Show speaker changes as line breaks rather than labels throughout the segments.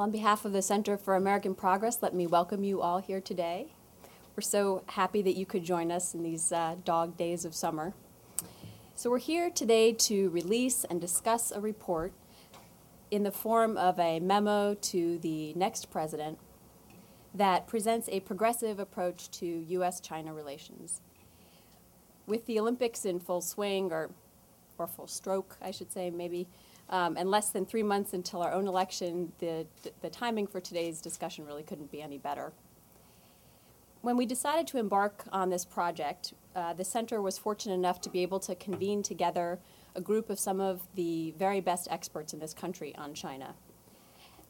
On behalf of the Center for American Progress, let me welcome you all here today. We're so happy that you could join us in these uh, dog days of summer. So, we're here today to release and discuss a report in the form of a memo to the next president that presents a progressive approach to U.S. China relations. With the Olympics in full swing, or, or full stroke, I should say, maybe, um, and less than three months until our own election, the, the timing for today's discussion really couldn't be any better. When we decided to embark on this project, uh, the center was fortunate enough to be able to convene together a group of some of the very best experts in this country on China.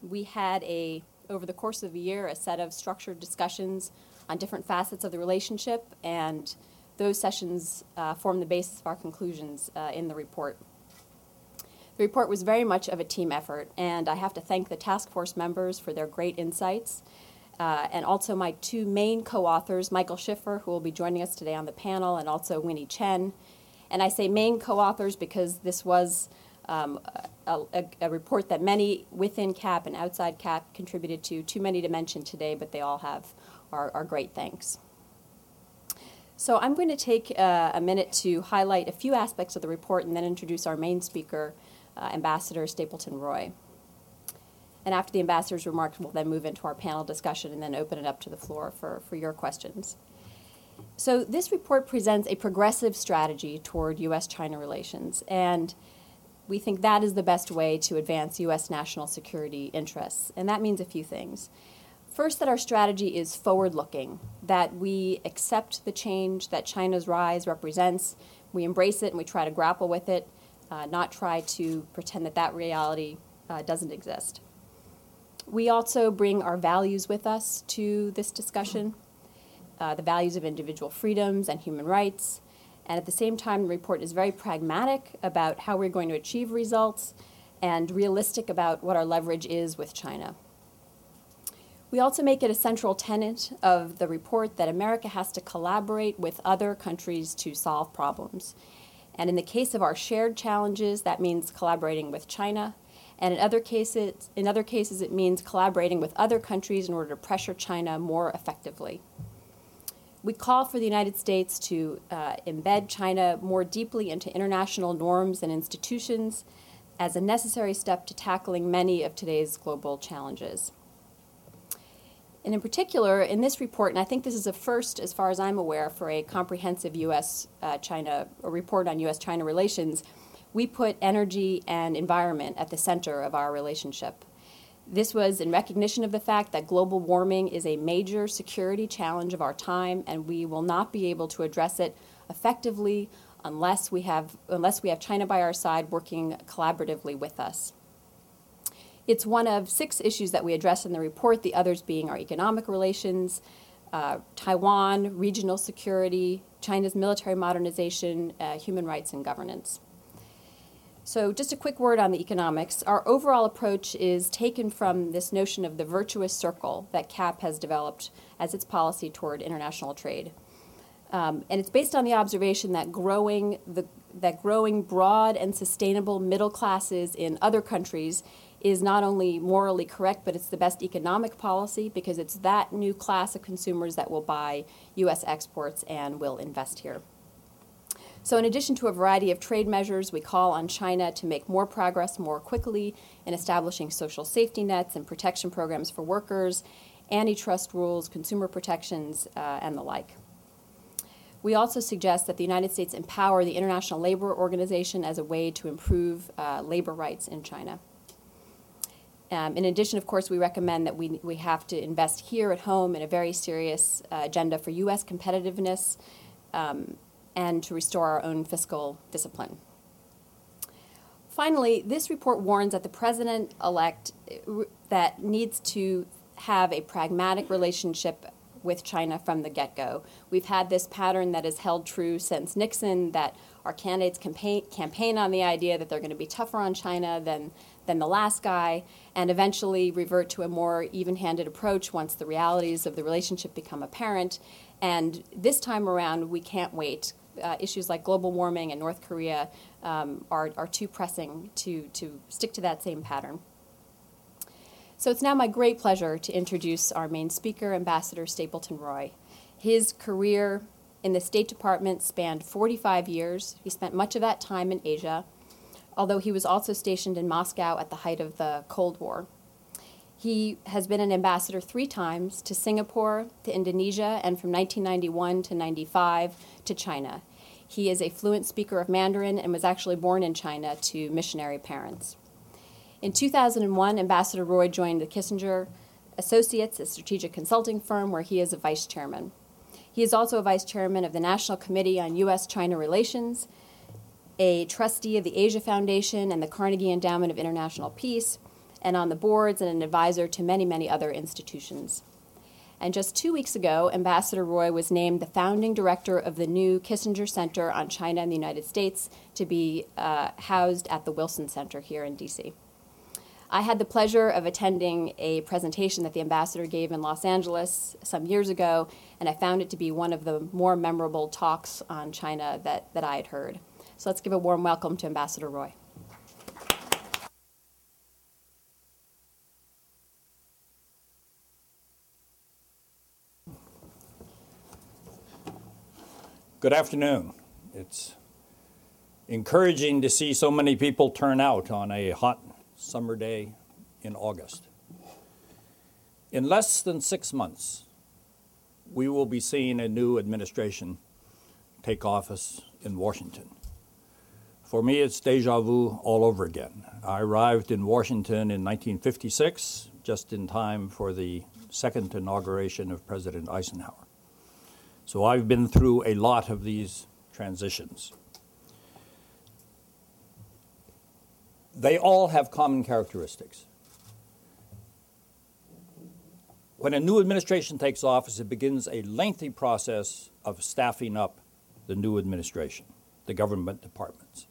We had a, over the course of a year, a set of structured discussions on different facets of the relationship, and those sessions uh, form the basis of our conclusions uh, in the report. The report was very much of a team effort, and I have to thank the task force members for their great insights, uh, and also my two main co authors, Michael Schiffer, who will be joining us today on the panel, and also Winnie Chen, and I say main co-authors because this was um, a, a, a, report that many within CAP and outside CAP contributed to. Too many to mention today, but they all have our, our great thanks. So I'm going to take uh, a minute to highlight a few aspects of the report and then introduce our main speaker, uh, Ambassador Stapleton Roy. And after the ambassador's remarks, we'll then move into our panel discussion and then open it up to the floor for, for your questions. So, this report presents a progressive strategy toward U.S. China relations, and we think that is the best way to advance U.S. national security interests. And that means a few things. First, that our strategy is forward looking, that we accept the change that China's rise represents, we embrace it and we try to grapple with it, uh, not try to pretend that that reality uh, doesn't exist. We also bring our values with us to this discussion uh, the values of individual freedoms and human rights. And at the same time, the report is very pragmatic about how we're going to achieve results and realistic about what our leverage is with China. We also make it a central tenet of the report that America has to collaborate with other countries to solve problems. And in the case of our shared challenges, that means collaborating with China. And in other cases, in other cases it means collaborating with other countries in order to pressure China more effectively. We call for the United States to uh, embed China more deeply into international norms and institutions as a necessary step to tackling many of today's global challenges. And in particular, in this report, and I think this is a first, as far as I'm aware, for a comprehensive U.S. Uh, China report on U.S. China relations, we put energy and environment at the center of our relationship. This was in recognition of the fact that global warming is a major security challenge of our time, and we will not be able to address it effectively unless we have, unless we have China by our side working collaboratively with us. It's one of six issues that we address in the report, the others being our economic relations, uh, Taiwan, regional security, China's military modernization, uh, human rights, and governance. So, just a quick word on the economics. Our overall approach is taken from this notion of the virtuous circle that CAP has developed as its policy toward international trade. Um, and it's based on the observation that growing, the, that growing broad and sustainable middle classes in other countries is not only morally correct, but it's the best economic policy because it's that new class of consumers that will buy U.S. exports and will invest here. So, in addition to a variety of trade measures, we call on China to make more progress more quickly in establishing social safety nets and protection programs for workers, antitrust rules, consumer protections, uh, and the like. We also suggest that the United States empower the International Labor Organization as a way to improve uh, labor rights in China. Um, in addition, of course, we recommend that we, we have to invest here at home in a very serious uh, agenda for U.S. competitiveness. Um, and to restore our own fiscal discipline. Finally, this report warns that the president elect uh, that needs to have a pragmatic relationship with China from the get go. We've had this pattern that has held true since Nixon that our candidates campaign, campaign on the idea that they're going to be tougher on China than, than the last guy, and eventually revert to a more even handed approach once the realities of the relationship become apparent. And this time around, we can't wait uh, issues like global warming and North Korea um, are, are too pressing to, to stick to that same pattern. So it's now my great pleasure to introduce our main speaker, Ambassador Stapleton Roy. His career in the State Department spanned 45 years. He spent much of that time in Asia, although he was also stationed in Moscow at the height of the Cold War. He has been an ambassador three times to Singapore, to Indonesia, and from 1991 to 95 to China. He is a fluent speaker of Mandarin and was actually born in China to missionary parents. In 2001, Ambassador Roy joined the Kissinger Associates, a strategic consulting firm where he is a vice chairman. He is also a vice chairman of the National Committee on U.S. China Relations, a trustee of the Asia Foundation and the Carnegie Endowment of International Peace, and on the boards and an advisor to many, many other institutions. And just two weeks ago, Ambassador Roy was named the founding director of the new Kissinger Center on China and the United States to be uh, housed at the Wilson Center here in DC. I had the pleasure of attending a presentation that the ambassador gave in Los Angeles some years ago, and I found it to be one of the more memorable talks on China that, that I had heard. So let's give a warm welcome to Ambassador Roy.
Good afternoon. It's encouraging to see so many people turn out on a hot summer day in August. In less than six months, we will be seeing a new administration take office in Washington. For me, it's deja vu all over again. I arrived in Washington in 1956, just in time for the second inauguration of President Eisenhower. So I've been through a lot of these transitions. they all have common characteristics. When a new administration takes office, it begins a lengthy process of staffing up the new administration, the government departments.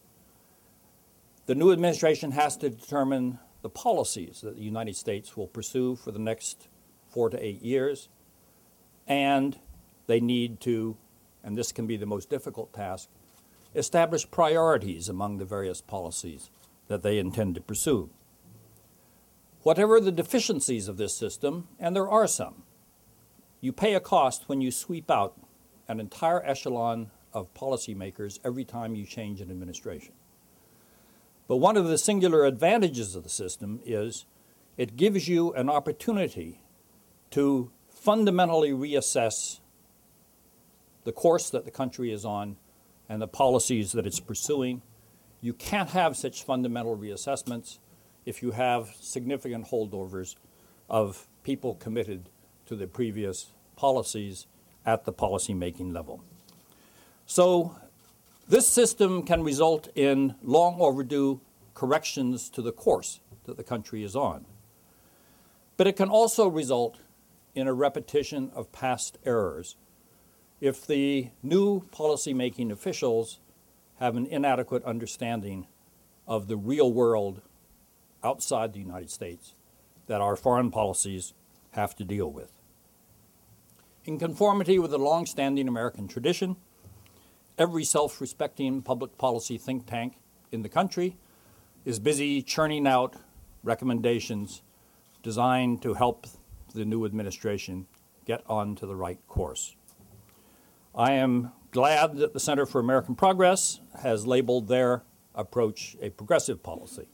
The new administration has to determine the policies that the United States will pursue for the next four to eight years, and they need to, and this can be the most difficult task, establish priorities among the various policies that they intend to pursue. Whatever the deficiencies of this system, and there are some, you pay a cost when you sweep out an entire echelon of policymakers every time you change an administration. But one of the singular advantages of the system is it gives you an opportunity to fundamentally reassess the course that the country is on and the policies that it's pursuing you can't have such fundamental reassessments if you have significant holdovers of people committed to the previous policies at the policymaking level. So, this system can result in long overdue corrections to the course that the country is on. But it can also result in a repetition of past errors if the new policymaking officials have an inadequate understanding of the real world outside the United States that our foreign policies have to deal with. In conformity with the long-standing American tradition, every self-respecting public policy think tank in the country is busy churning out recommendations designed to help the new administration get onto the right course. I am glad that the Center for American Progress has labeled their approach a progressive policy.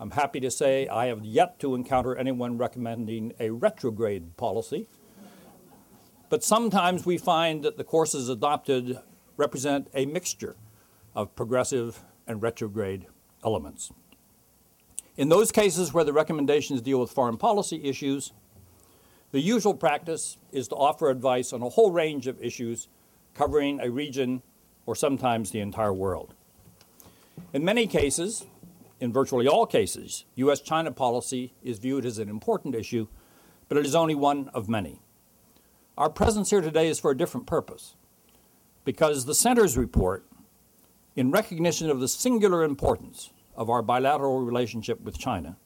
I'm happy to say I have yet to encounter anyone recommending a retrograde policy, but sometimes we find that the courses adopted represent a mixture of progressive and retrograde elements. In those cases where the recommendations deal with foreign policy issues, the usual practice is to offer advice on a whole range of issues covering a region or sometimes the entire world. In many cases, in virtually all cases, U.S. China policy is viewed as an important issue, but it is only one of many. Our presence here today is for a different purpose, because the Center's report, in recognition of the singular importance of our bilateral relationship with China,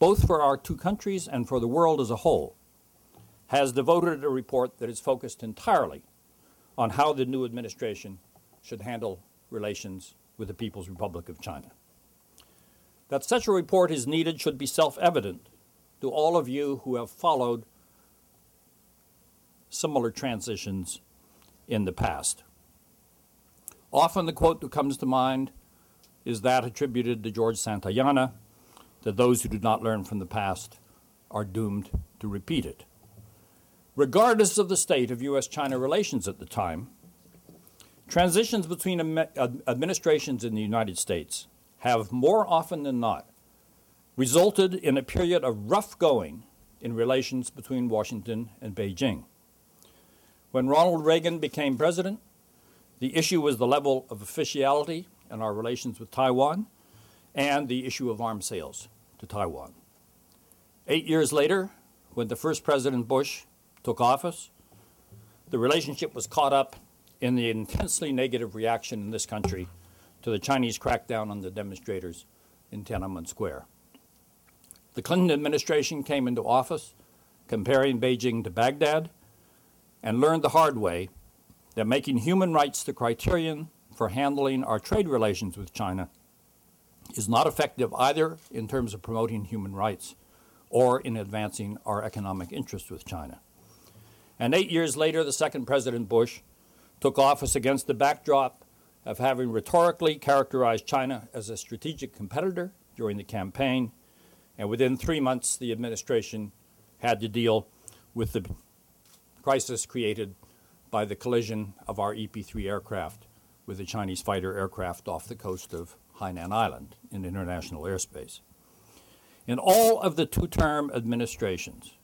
both for our two countries and for the world as a whole, has devoted a report that is focused entirely on how the new administration should handle relations with the People's Republic of China. That such a report is needed should be self evident to all of you who have followed similar transitions in the past. Often the quote that comes to mind is that attributed to George Santayana that those who do not learn from the past are doomed to repeat it. Regardless of the state of U.S. China relations at the time, transitions between administrations in the United States have more often than not resulted in a period of rough going in relations between Washington and Beijing. When Ronald Reagan became president, the issue was the level of officiality in our relations with Taiwan and the issue of arms sales to Taiwan. Eight years later, when the first President Bush took office, the relationship was caught up in the intensely negative reaction in this country to the Chinese crackdown on the demonstrators in Tiananmen Square. The Clinton administration came into office comparing Beijing to Baghdad and learned the hard way that making human rights the criterion for handling our trade relations with China is not effective either in terms of promoting human rights or in advancing our economic interests with China. And eight years later, the second President Bush took office against the backdrop of having rhetorically characterized China as a strategic competitor during the campaign. And within three months, the administration had to deal with the crisis created by the collision of our EP 3 aircraft with a Chinese fighter aircraft off the coast of Hainan Island in international airspace. In all of the two term administrations,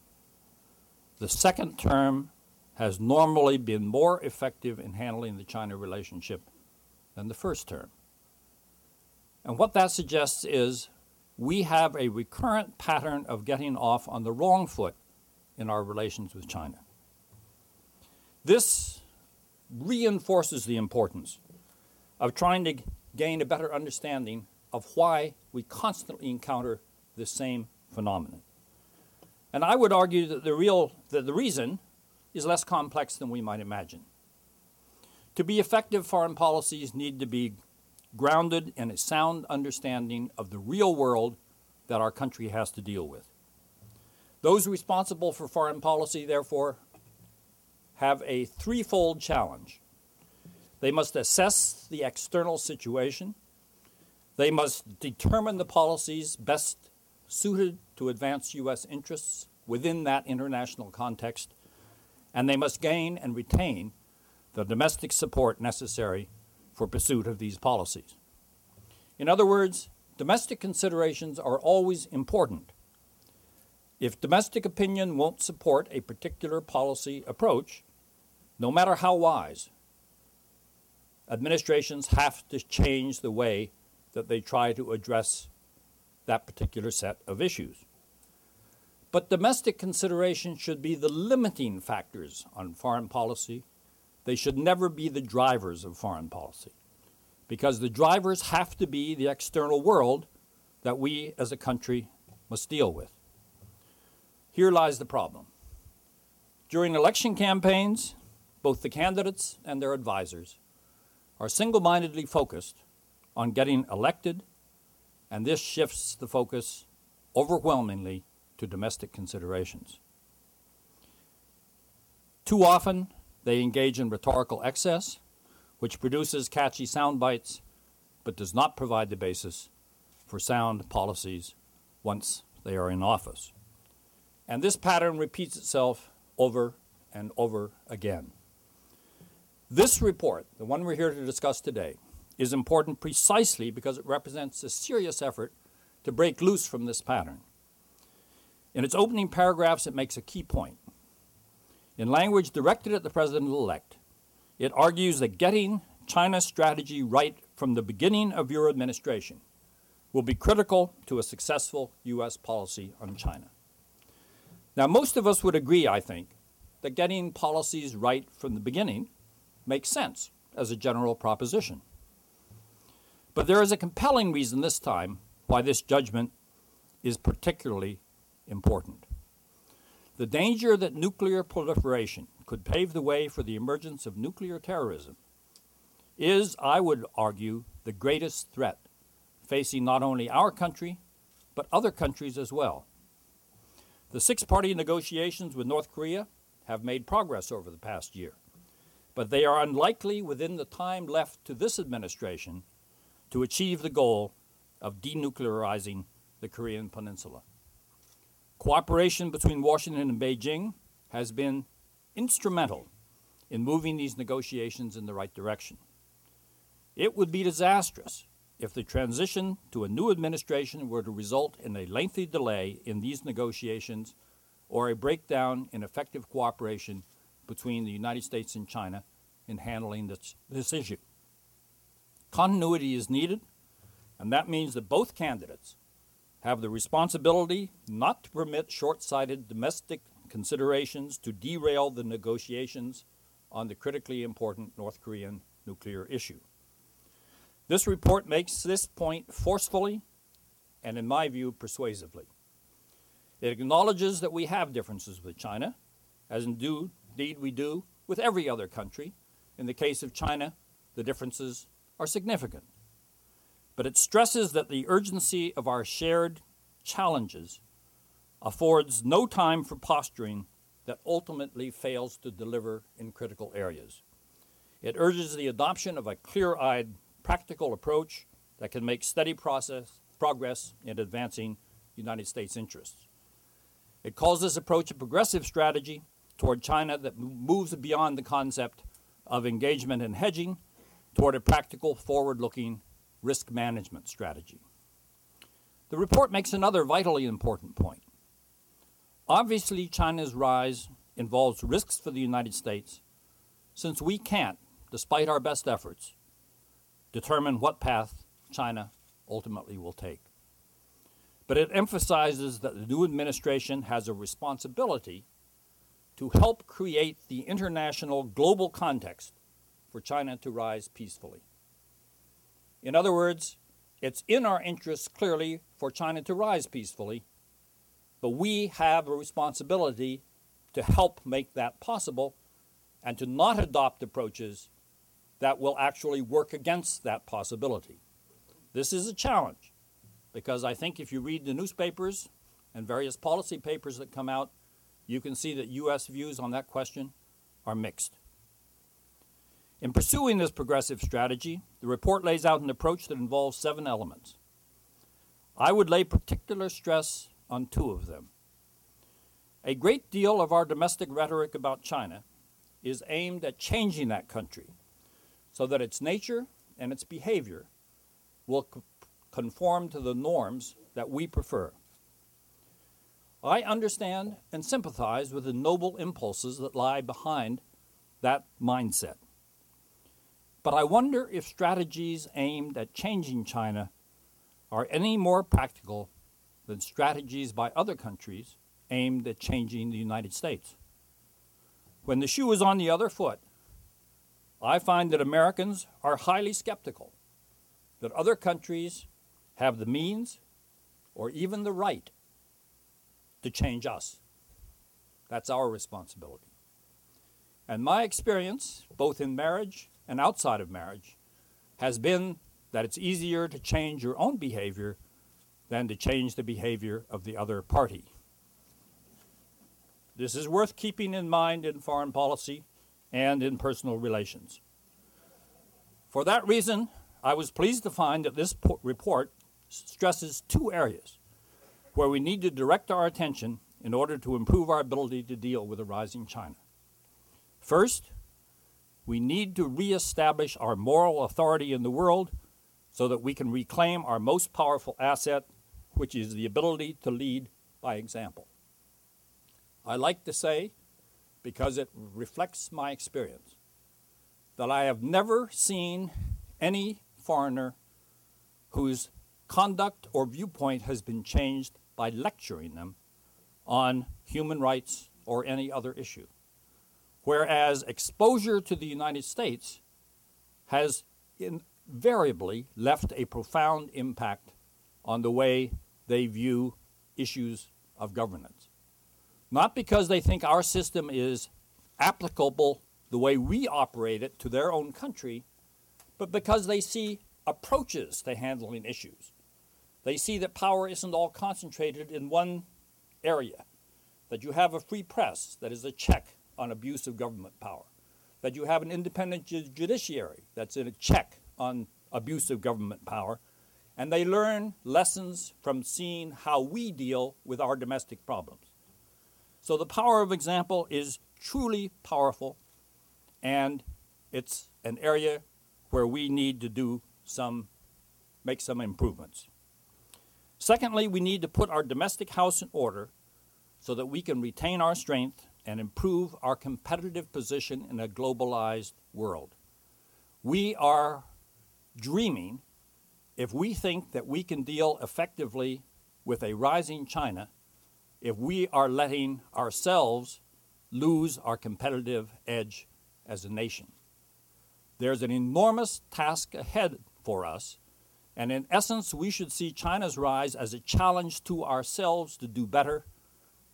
the second term has normally been more effective in handling the China relationship than the first term. And what that suggests is we have a recurrent pattern of getting off on the wrong foot in our relations with China. This reinforces the importance of trying to gain a better understanding of why we constantly encounter this same phenomenon. And I would argue that the real that the reason is less complex than we might imagine. To be effective, foreign policies need to be grounded in a sound understanding of the real world that our country has to deal with. Those responsible for foreign policy, therefore, have a threefold challenge. They must assess the external situation, they must determine the policies best suited to advance U.S. interests within that international context, and they must gain and retain the domestic support necessary for pursuit of these policies. In other words, domestic considerations are always important. If domestic opinion won't support a particular policy approach, no matter how wise, administrations have to change the way that they try to address that particular set of issues. But domestic considerations should be the limiting factors on foreign policy. They should never be the drivers of foreign policy, because the drivers have to be the external world that we as a country must deal with. Here lies the problem. During election campaigns, both the candidates and their advisors are single mindedly focused on getting elected, and this shifts the focus overwhelmingly to domestic considerations. Too often, they engage in rhetorical excess, which produces catchy sound bites but does not provide the basis for sound policies once they are in office. And this pattern repeats itself over and over again. This report, the one we're here to discuss today, is important precisely because it represents a serious effort to break loose from this pattern. In its opening paragraphs, it makes a key point. In language directed at the president elect, it argues that getting China's strategy right from the beginning of your administration will be critical to a successful U.S. policy on China. Now, most of us would agree, I think, that getting policies right from the beginning makes sense as a general proposition. But there is a compelling reason this time why this judgment is particularly important. The danger that nuclear proliferation could pave the way for the emergence of nuclear terrorism is, I would argue, the greatest threat facing not only our country, but other countries as well. The six party negotiations with North Korea have made progress over the past year, but they are unlikely within the time left to this administration to achieve the goal of denuclearizing the Korean Peninsula. Cooperation between Washington and Beijing has been instrumental in moving these negotiations in the right direction. It would be disastrous if the transition to a new administration were to result in a lengthy delay in these negotiations or a breakdown in effective cooperation between the United States and China in handling this, this issue. Continuity is needed, and that means that both candidates have the responsibility not to permit short sighted domestic considerations to derail the negotiations on the critically important North Korean nuclear issue. This report makes this point forcefully and, in my view, persuasively. It acknowledges that we have differences with China, as indeed we do with every other country. In the case of China, the differences are significant. But it stresses that the urgency of our shared challenges affords no time for posturing that ultimately fails to deliver in critical areas. It urges the adoption of a clear eyed practical approach that can make steady process, progress in advancing United States interests. It calls this approach a progressive strategy toward China that moves beyond the concept of engagement and hedging toward a practical, forward looking risk management strategy. The report makes another vitally important point. Obviously, China's rise involves risks for the United States, since we can't, despite our best efforts, determine what path China ultimately will take. But it emphasizes that the new administration has a responsibility to help create the international global context for China to rise peacefully. In other words, it's in our interests clearly for China to rise peacefully, but we have a responsibility to help make that possible and to not adopt approaches that will actually work against that possibility. This is a challenge because I think if you read the newspapers and various policy papers that come out, you can see that U.S. views on that question are mixed. In pursuing this progressive strategy, the report lays out an approach that involves seven elements. I would lay particular stress on two of them. A great deal of our domestic rhetoric about China is aimed at changing that country so that its nature and its behavior will conform to the norms that we prefer. I understand and sympathize with the noble impulses that lie behind that mindset. But I wonder if strategies aimed at changing China are any more practical than strategies by other countries aimed at changing the United States. When the shoe is on the other foot, I find that Americans are highly skeptical that other countries have the means or even the right to change us. That's our responsibility. And my experience, both in marriage and outside of marriage, has been that it's easier to change your own behavior than to change the behavior of the other party. This is worth keeping in mind in foreign policy and in personal relations. For that reason, I was pleased to find that this report stresses two areas where we need to direct our attention in order to improve our ability to deal with a rising China. First, we need to reestablish our moral authority in the world so that we can reclaim our most powerful asset, which is the ability to lead by example. I like to say because it reflects my experience. That I have never seen any foreigner whose conduct or viewpoint has been changed by lecturing them on human rights or any other issue. Whereas exposure to the United States has invariably left a profound impact on the way they view issues of governance. Not because they think our system is applicable the way we operate it to their own country, but because they see approaches to handling issues. They see that power isn't all concentrated in one area, that you have a free press that is a check on abuse of government power, that you have an independent ju- judiciary that's in a check on abuse of government power, and they learn lessons from seeing how we deal with our domestic problems. So the power of example is truly powerful, and it's an area where we need to do some, make some improvements. Secondly, we need to put our domestic house in order so that we can retain our strength and improve our competitive position in a globalized world. We are dreaming if we think that we can deal effectively with a rising China if we are letting ourselves lose our competitive edge as a nation. There's an enormous task ahead for us, and in essence, we should see China's rise as a challenge to ourselves to do better,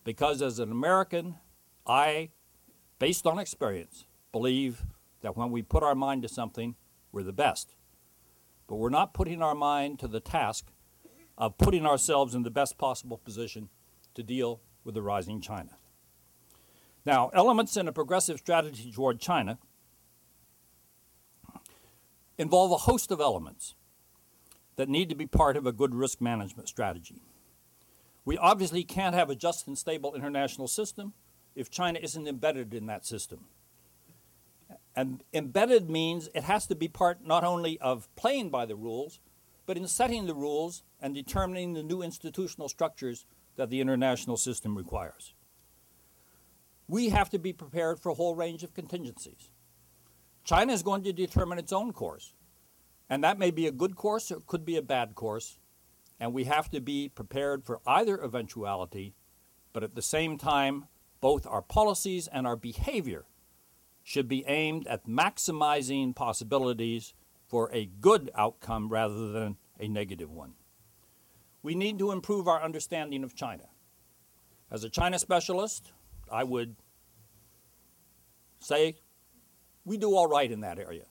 because as an American, I, based on experience, believe that when we put our mind to something, we're the best. But we're not putting our mind to the task of putting ourselves in the best possible position to deal with the rising China. Now, elements in a progressive strategy toward China involve a host of elements that need to be part of a good risk management strategy. We obviously can't have a just and stable international system if China isn't embedded in that system. And embedded means it has to be part not only of playing by the rules, but in setting the rules and determining the new institutional structures that the international system requires. We have to be prepared for a whole range of contingencies. China is going to determine its own course, and that may be a good course or it could be a bad course, and we have to be prepared for either eventuality, but at the same time, both our policies and our behavior should be aimed at maximizing possibilities for a good outcome rather than a negative one. We need to improve our understanding of China. As a China specialist, I would say we do all right in that area.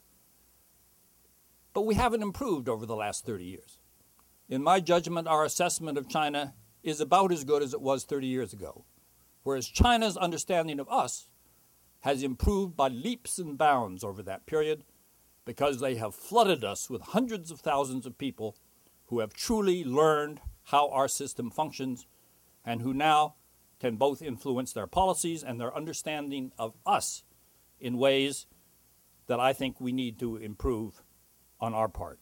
But we haven't improved over the last 30 years. In my judgment, our assessment of China is about as good as it was 30 years ago, whereas China's understanding of us has improved by leaps and bounds over that period because they have flooded us with hundreds of thousands of people who have truly learned how our system functions and who now can both influence their policies and their understanding of us in ways that I think we need to improve on our part.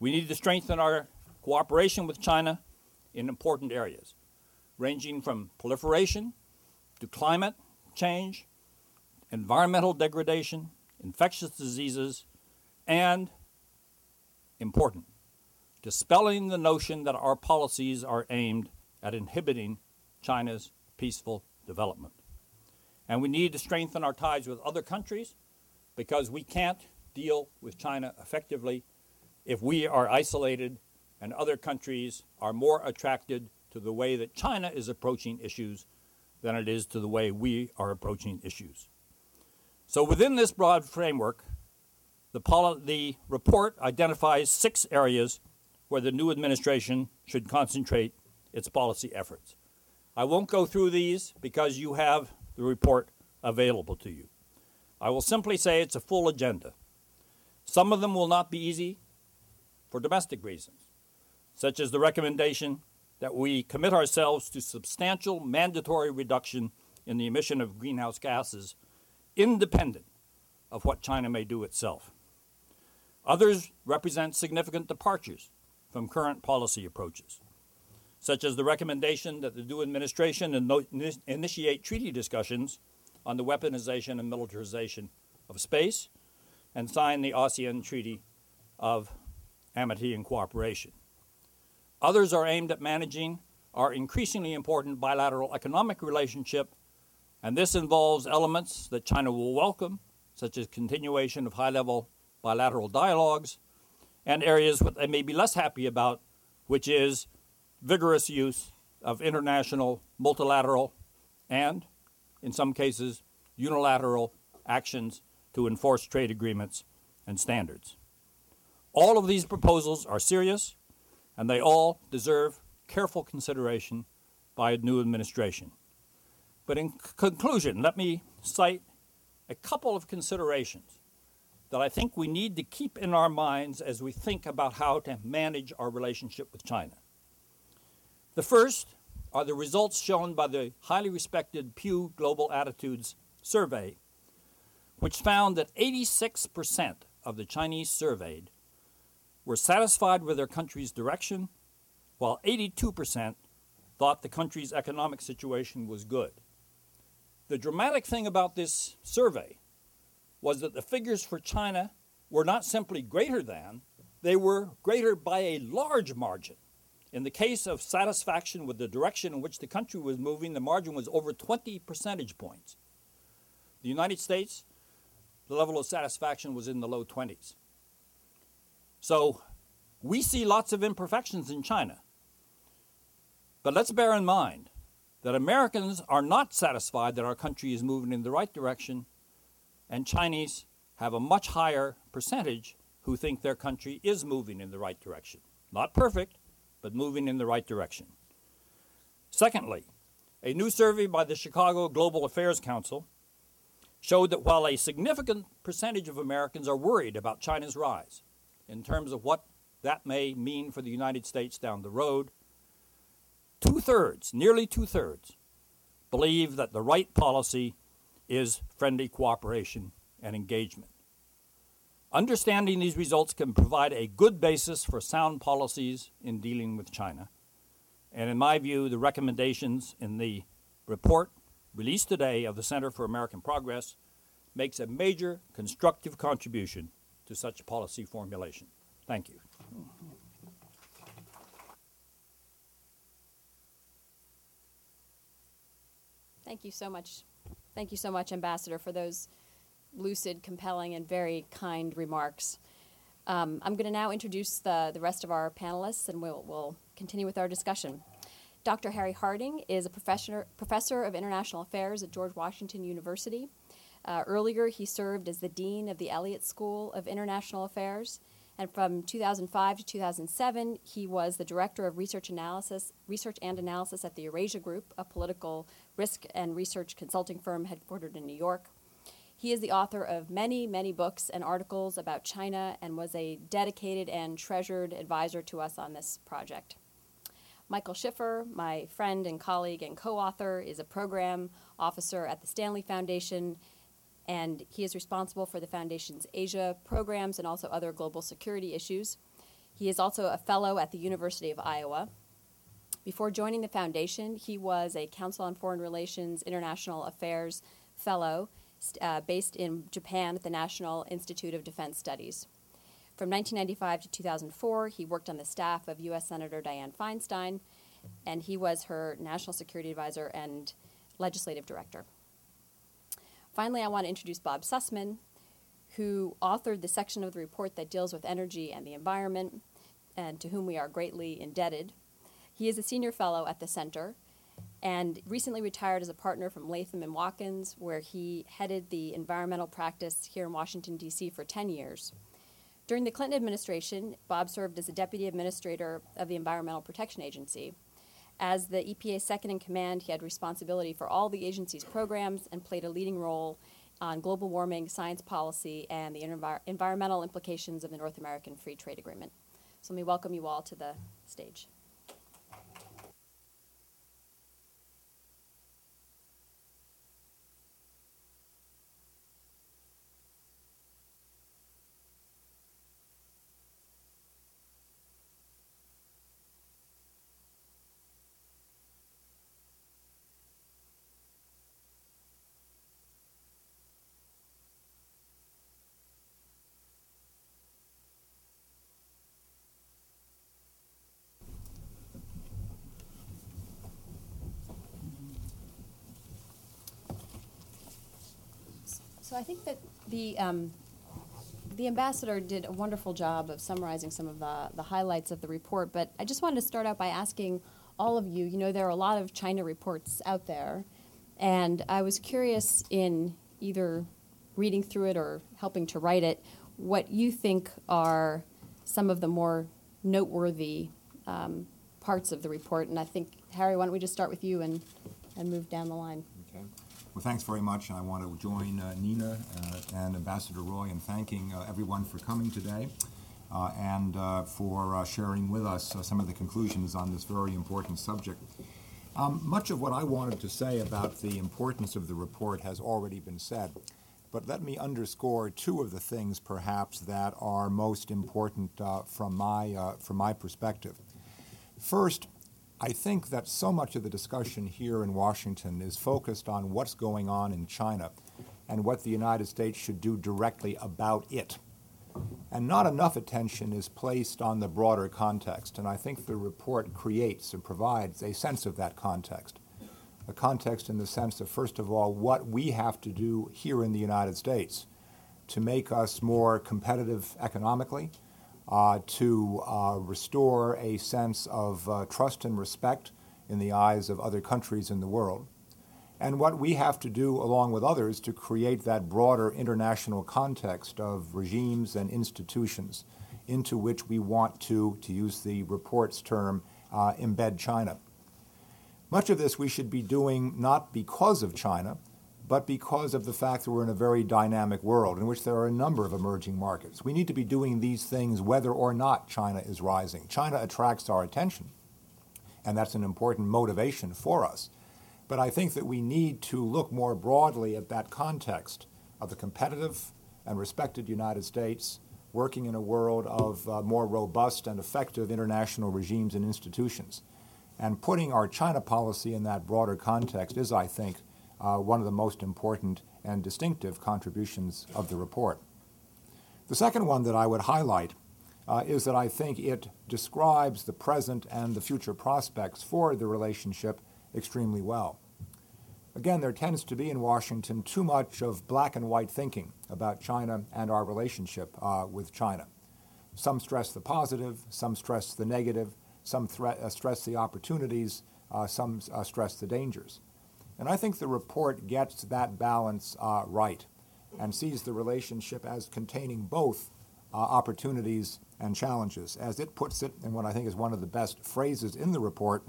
We need to strengthen our cooperation with China in important areas, ranging from proliferation to climate change, environmental degradation, infectious diseases, and important, dispelling the notion that our policies are aimed at inhibiting China's peaceful development. And we need to strengthen our ties with other countries because we can't deal with China effectively if we are isolated and other countries are more attracted to the way that China is approaching issues than it is to the way we are approaching issues. So, within this broad framework, the, the report identifies six areas where the new administration should concentrate its policy efforts. I won't go through these because you have the report available to you. I will simply say it's a full agenda. Some of them will not be easy for domestic reasons, such as the recommendation that we commit ourselves to substantial mandatory reduction in the emission of greenhouse gases, independent of what China may do itself. Others represent significant departures from current policy approaches, such as the recommendation that the new administration initiate treaty discussions on the weaponization and militarization of space and sign the ASEAN Treaty of Amity and Cooperation. Others are aimed at managing our increasingly important bilateral economic relationship, and this involves elements that China will welcome, such as continuation of high level bilateral dialogues and areas that they may be less happy about, which is vigorous use of international, multilateral, and, in some cases, unilateral actions to enforce trade agreements and standards. All of these proposals are serious, and they all deserve careful consideration by a new administration. But in c- conclusion, let me cite a couple of considerations that I think we need to keep in our minds as we think about how to manage our relationship with China. The first are the results shown by the highly respected Pew Global Attitudes survey, which found that 86% of the Chinese surveyed were satisfied with their country's direction, while 82% thought the country's economic situation was good. The dramatic thing about this survey was that the figures for China were not simply greater than, they were greater by a large margin. In the case of satisfaction with the direction in which the country was moving, the margin was over 20 percentage points. The United States, the level of satisfaction was in the low 20s. So we see lots of imperfections in China. But let's bear in mind that Americans are not satisfied that our country is moving in the right direction, and Chinese have a much higher percentage who think their country is moving in the right direction. Not perfect, but moving in the right direction. Secondly, a new survey by the Chicago Global Affairs Council showed that while a significant percentage of Americans are worried about China's rise in terms of what that may mean for the United States down the road, two thirds, nearly two thirds, believe that the right policy is friendly cooperation and engagement. Understanding these results can provide a good basis for sound policies in dealing with China. And in my view, the recommendations in the report released today of the Center for American Progress makes a major constructive contribution to such policy formulation. Thank you.
Thank you so much. Thank you so much, Ambassador, for those lucid, compelling, and very kind remarks. Um, I'm going to now introduce the, the rest of our panelists, and we'll, we'll continue with our discussion. Dr. Harry Harding is a professor, professor of international affairs at George Washington University. Uh, earlier, he served as the dean of the Elliott School of International Affairs, and from 2005 to 2007, he was the director of research analysis, research and analysis at the Eurasia Group, a political risk and research consulting firm headquartered in New York. He is the author of many, many books and articles about China and was a dedicated and treasured advisor to us on this project. Michael Schiffer, my friend and colleague and co author, is a program officer at the Stanley Foundation, and he is responsible for the Foundation's Asia programs and also other global security issues. He is also a fellow at the University of Iowa. Before joining the Foundation, he was a Council on Foreign Relations International Affairs fellow uh, based in Japan at the National Institute of Defense Studies. From 1995 to 2004, he worked on the staff of U.S. Senator Dianne Feinstein, and he was her national security advisor and legislative director. Finally, I want to introduce Bob Sussman, who authored the section of the report that deals with energy and the environment, and to whom we are greatly indebted. He is a senior fellow at the center and recently retired as a partner from Latham and Watkins, where he headed the environmental practice here in Washington, D.C. for 10 years. During the Clinton administration, Bob served as the deputy administrator of the Environmental Protection Agency. As the EPA's second in command, he had responsibility for all the agency's programs and played a leading role on global warming, science policy, and the envir- environmental implications of the North American Free Trade Agreement. So let me welcome you all to the stage. So I think that the um, the ambassador did a wonderful job of summarizing some of the, the highlights of the report. But I just wanted to start out by asking all of you. You know, there are a lot of China reports out there, and I was curious in either reading through it or helping to write it, what you think are some of the more noteworthy um, parts of the report. And I think Harry, why don't we just start with you and and move down the line?
Well, thanks very much. I want to join uh, Nina uh, and Ambassador Roy in thanking uh, everyone for coming today uh, and uh, for uh, sharing with us some of the conclusions on this very important subject. Um, much of what I wanted to say about the importance of the report has already been said, but let me underscore two of the things perhaps that are most important from, my, from my perspective. First, I think that so much of the discussion here in Washington is focused on what's going on in China and what the United States should do directly about it. And not enough attention is placed on the broader context, and I think the report creates and provides a sense of that context. A context in the sense of, first of all, what we have to do here in the United States to make us more competitive economically, uh, to uh, restore a sense of uh, trust and respect in the eyes of other countries in the world, and what we have to do along with others to create that broader international context of regimes and institutions into which we want to, to use the report's term, uh, embed China. Much of this we should be doing not because of China, but because of the fact that we're in a very dynamic world in which there are a number of emerging markets. We need to be doing these things whether or not China is rising. China attracts our attention, and that's an important motivation for us. But I think that we need to look more broadly at that context of the competitive and respected United States working in a world of uh, more robust and effective international regimes and institutions. And putting our China policy in that broader context is, I think, uh, one of the most important and distinctive contributions of the report. The second one that I would highlight uh, is that I think it describes the present and the future prospects for the relationship extremely well. Again, there tends to be in Washington too much of black and white thinking about China and our relationship uh, with China. Some stress the positive, some stress the negative, some thre- uh, stress the opportunities, uh, some uh, stress the dangers. And I think the report gets that balance uh, right and sees the relationship as containing both uh, opportunities and challenges. As it puts it, in what I think is one of the best phrases in the report,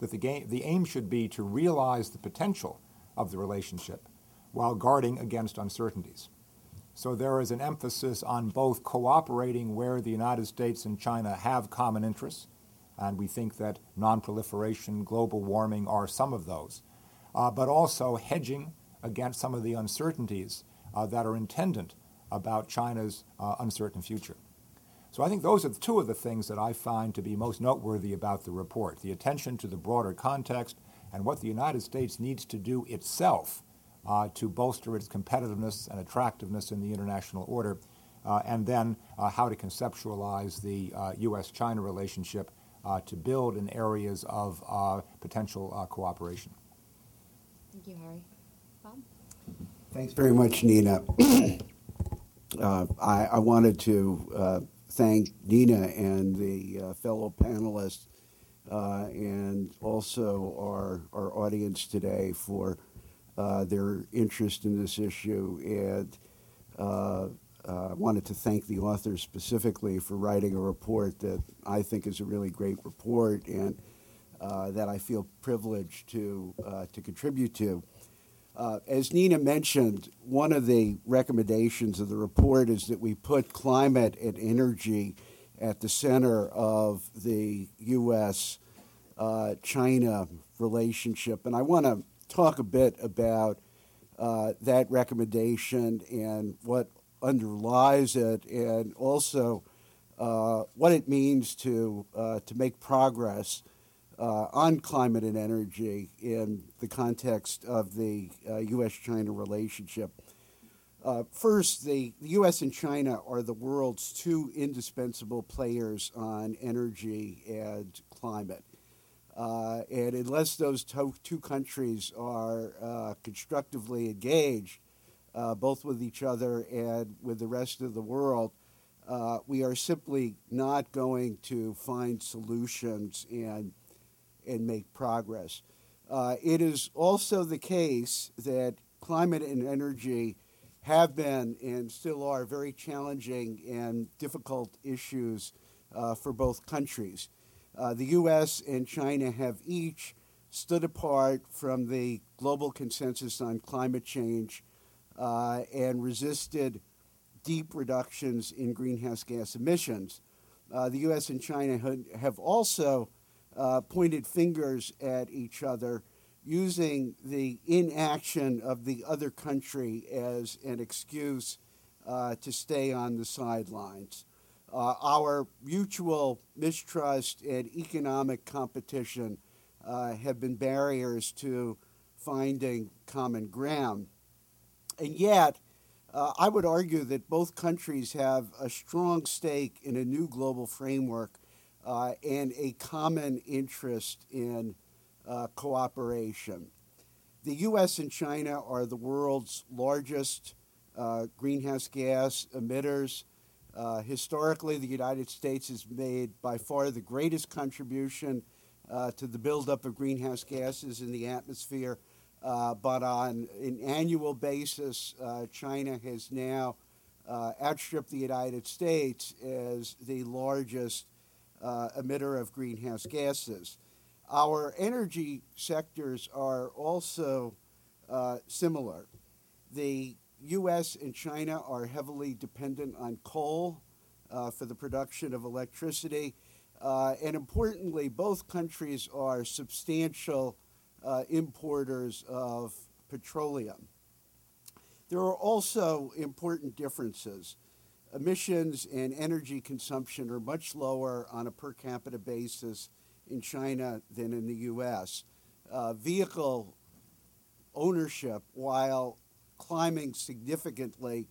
that the, game, the aim should be to realize the potential of the relationship while guarding against uncertainties. So there is an emphasis on both cooperating where the United States and China have common interests, and we think that nonproliferation, global warming are some of those but also hedging against some of the uncertainties uh, that are intended about China's uh, uncertain future. So I think those are two of the things that I find to be most noteworthy about the report the attention to the broader context and what the United States needs to do itself uh, to bolster its competitiveness and attractiveness in the international order, uh, and then uh, how to conceptualize the U.S. China relationship to build in areas of potential cooperation.
Thank you, Harry. Bob?
Thanks very much, Nina. uh, I, I, wanted to uh, thank Nina and the uh, fellow panelists uh, and also our, our audience today for uh, their interest in this issue. And uh, I wanted to thank the authors specifically for writing a report that I think is a really great report and uh, that I feel privileged to, uh, to contribute to. Uh, as Nina mentioned, one of the recommendations of the report is that we put climate and energy at the center of the U.S. Uh, China relationship. And I want to talk a bit about uh, that recommendation and what underlies it, and also what it means to, to make progress uh, on climate and energy in the context of the uh, U.S. China relationship. Uh, first, the, the, U.S. and China are the world's two indispensable players on energy and climate. Uh, and unless those to- two countries are uh, constructively engaged, uh, both with each other and with the rest of the world, we are simply not going to find solutions and and make progress. Uh, it is also the case that climate and energy have been and still are very challenging and difficult issues uh, for both countries. Uh, the U.S. and China have each stood apart from the global consensus on climate change uh, and resisted deep reductions in greenhouse gas emissions. Uh, the U.S. and China have also uh, pointed fingers at each other using the inaction of the other country as an excuse uh, to stay on the sidelines. Uh, our mutual mistrust and economic competition uh, have been barriers to finding common ground. And yet, uh, I would argue that both countries have a strong stake in a new global framework uh, and a common interest in uh, cooperation. The U.S. and China are the world's largest uh, greenhouse gas emitters. Uh, historically, the United States has made by far the greatest contribution uh, to the buildup of greenhouse gases in the atmosphere. Uh, but on an annual basis, China has now outstripped the United States as the largest uh, emitter of greenhouse gases. Our energy sectors are also uh, similar. The U.S. and China are heavily dependent on coal uh, for the production of electricity. Uh, and importantly, both countries are substantial uh, importers of petroleum. There are also important differences. Emissions and energy consumption are much lower on a per capita basis in China than in the U.S. Uh, vehicle ownership, while climbing significantly,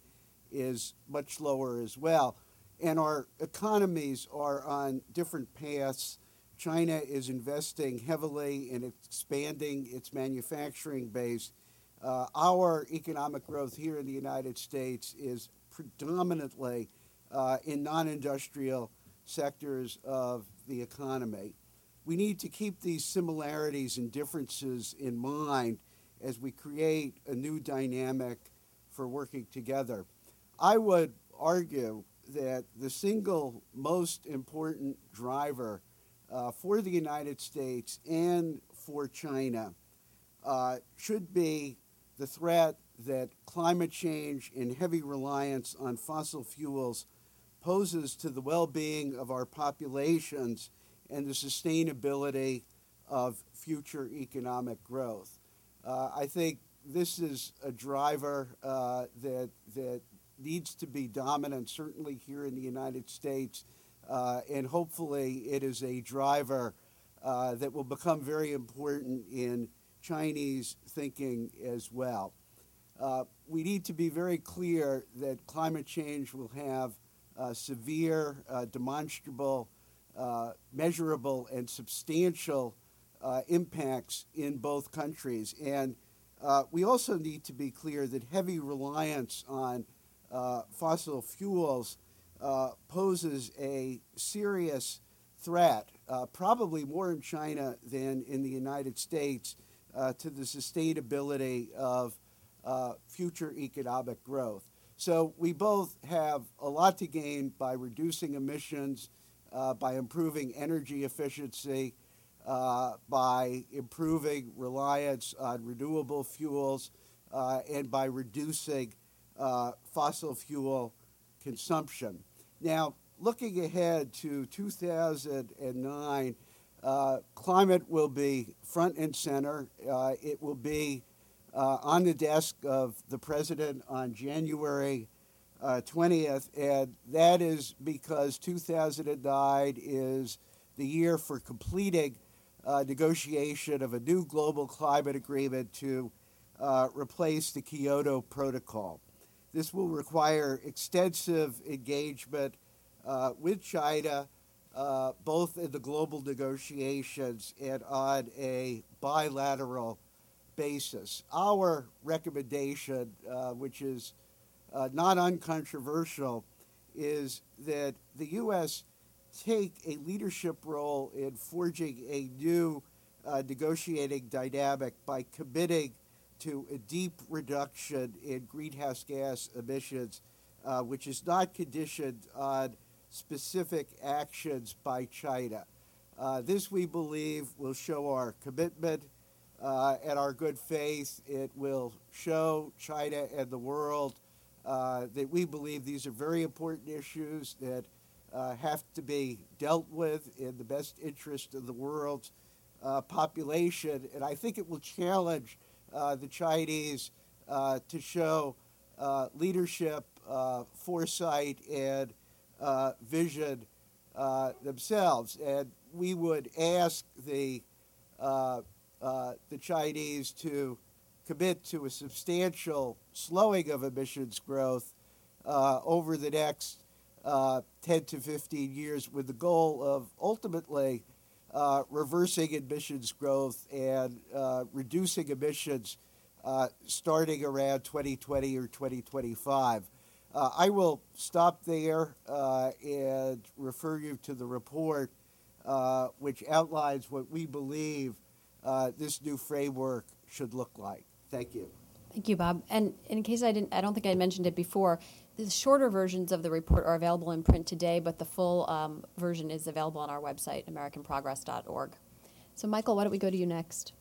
is much lower as well. And our economies are on different paths. China is investing heavily in expanding its manufacturing base. Uh, our economic growth here in the United States is predominantly uh, in non industrial sectors of the economy. We need to keep these similarities and differences in mind as we create a new dynamic for working together. I would argue that the single most important driver uh, for the United States and for China uh, should be the threat that climate change and heavy reliance on fossil fuels poses to the well being of our populations and the sustainability of future economic growth. Uh, I think this is a driver uh, that, that needs to be dominant, certainly here in the United States, uh, and hopefully it is a driver uh, that will become very important in Chinese thinking as well. Uh, we need to be very clear that climate change will have uh, severe, demonstrable, measurable, and substantial impacts in both countries. And uh, we also need to be clear that heavy reliance on uh, fossil fuels uh, poses a serious threat, uh, probably more in China than in the United States, uh, to the sustainability of uh, future economic growth. So we both have a lot to gain by reducing emissions, by improving energy efficiency, uh, by improving reliance on renewable fuels uh, and by reducing uh, fossil fuel consumption. Now, looking ahead to 2009, uh, climate will be front and center. Uh, it will be uh, on the desk of the president on January 20th, and that is because 2009 is the year for completing uh, negotiation of a new global climate agreement to uh, replace the Kyoto Protocol. This will require extensive engagement uh, with China, uh, both in the global negotiations and on a bilateral basis. Our recommendation, uh, which is uh, not uncontroversial, is that the U.S take a leadership role in forging a new uh, negotiating dynamic by committing to a deep reduction in greenhouse gas emissions, uh, which is not conditioned on specific actions by China. Uh, this, we believe, will show our commitment uh, and our good faith. It will show China and the world uh, that we believe these are very important issues that uh, have to be dealt with in the best interest of the world's uh, population. And I think it will challenge uh, the Chinese uh, to show leadership, foresight, and vision themselves. And we would ask the uh, the Chinese to commit to a substantial slowing of emissions growth uh, over the next uh, 10 to 15 years with the goal of ultimately uh, reversing emissions growth and reducing emissions starting around 2020 or 2025. Uh, I will stop there uh, and refer you to the report, uh, which outlines what we believe uh, this new framework should look like. Thank you.
Thank you, Bob. And in case I didn't, I don't think I mentioned it before. The shorter versions of the report are available in print today, but the full um, version is available on our website, AmericanProgress.org. So, Michael, why don't we go to you next?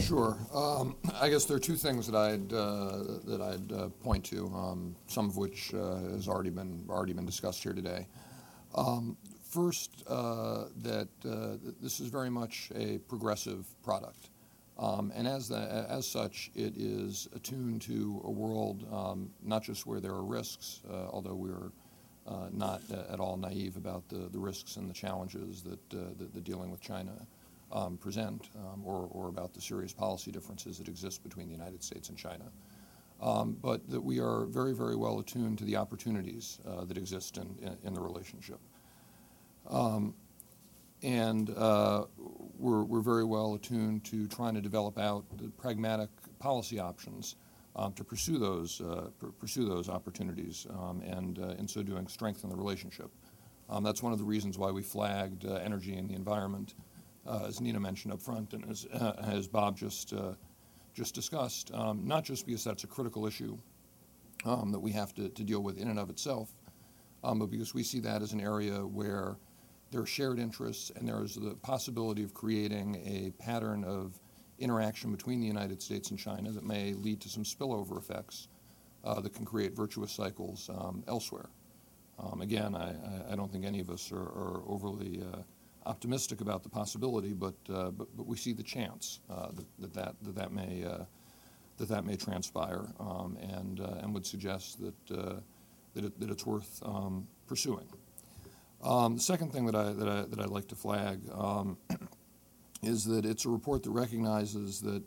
Sure. Um, I guess there are two things that I'd uh, that I'd uh, point to. Um, some of which uh, has already been already been discussed here today. Um, first, uh, that uh, this is very much a progressive product, um, and as the, as such, it is attuned to a world um, not just where there are risks, uh, although we're uh, not uh, at all naive about the, the risks and the challenges that, uh, that the dealing with China um, present, um, or, or about the serious policy differences that exist between the United States and China. Um, but that we are very, very well attuned to the opportunities that exist in, in, in the relationship. Um, and uh, we're, very well attuned to trying to develop out the pragmatic policy options um, to pursue those, uh, pr- pursue those opportunities, um, and uh, in so doing, strengthen the relationship. That's one of the reasons why we flagged energy and the environment, as Nina mentioned up front, and as, Bob just, just discussed, not just because that's a critical issue that we have to, deal with in and of itself, but because we see that as an area where there are shared interests and there is the possibility of creating a pattern of interaction between the United States and China that may lead to some spillover effects uh, that can create virtuous cycles um, elsewhere. Um, again, I, I- don't think any of us are, are overly uh, optimistic about the possibility, but, uh, but, but we see the chance uh, that, that, that, that, that may, uh, that that may transpire um, and, uh, and would suggest that, uh, that, it, that it's worth um, pursuing. Um, the second thing that, I, that, I, that I'd like to flag um, is that it's a report that recognizes that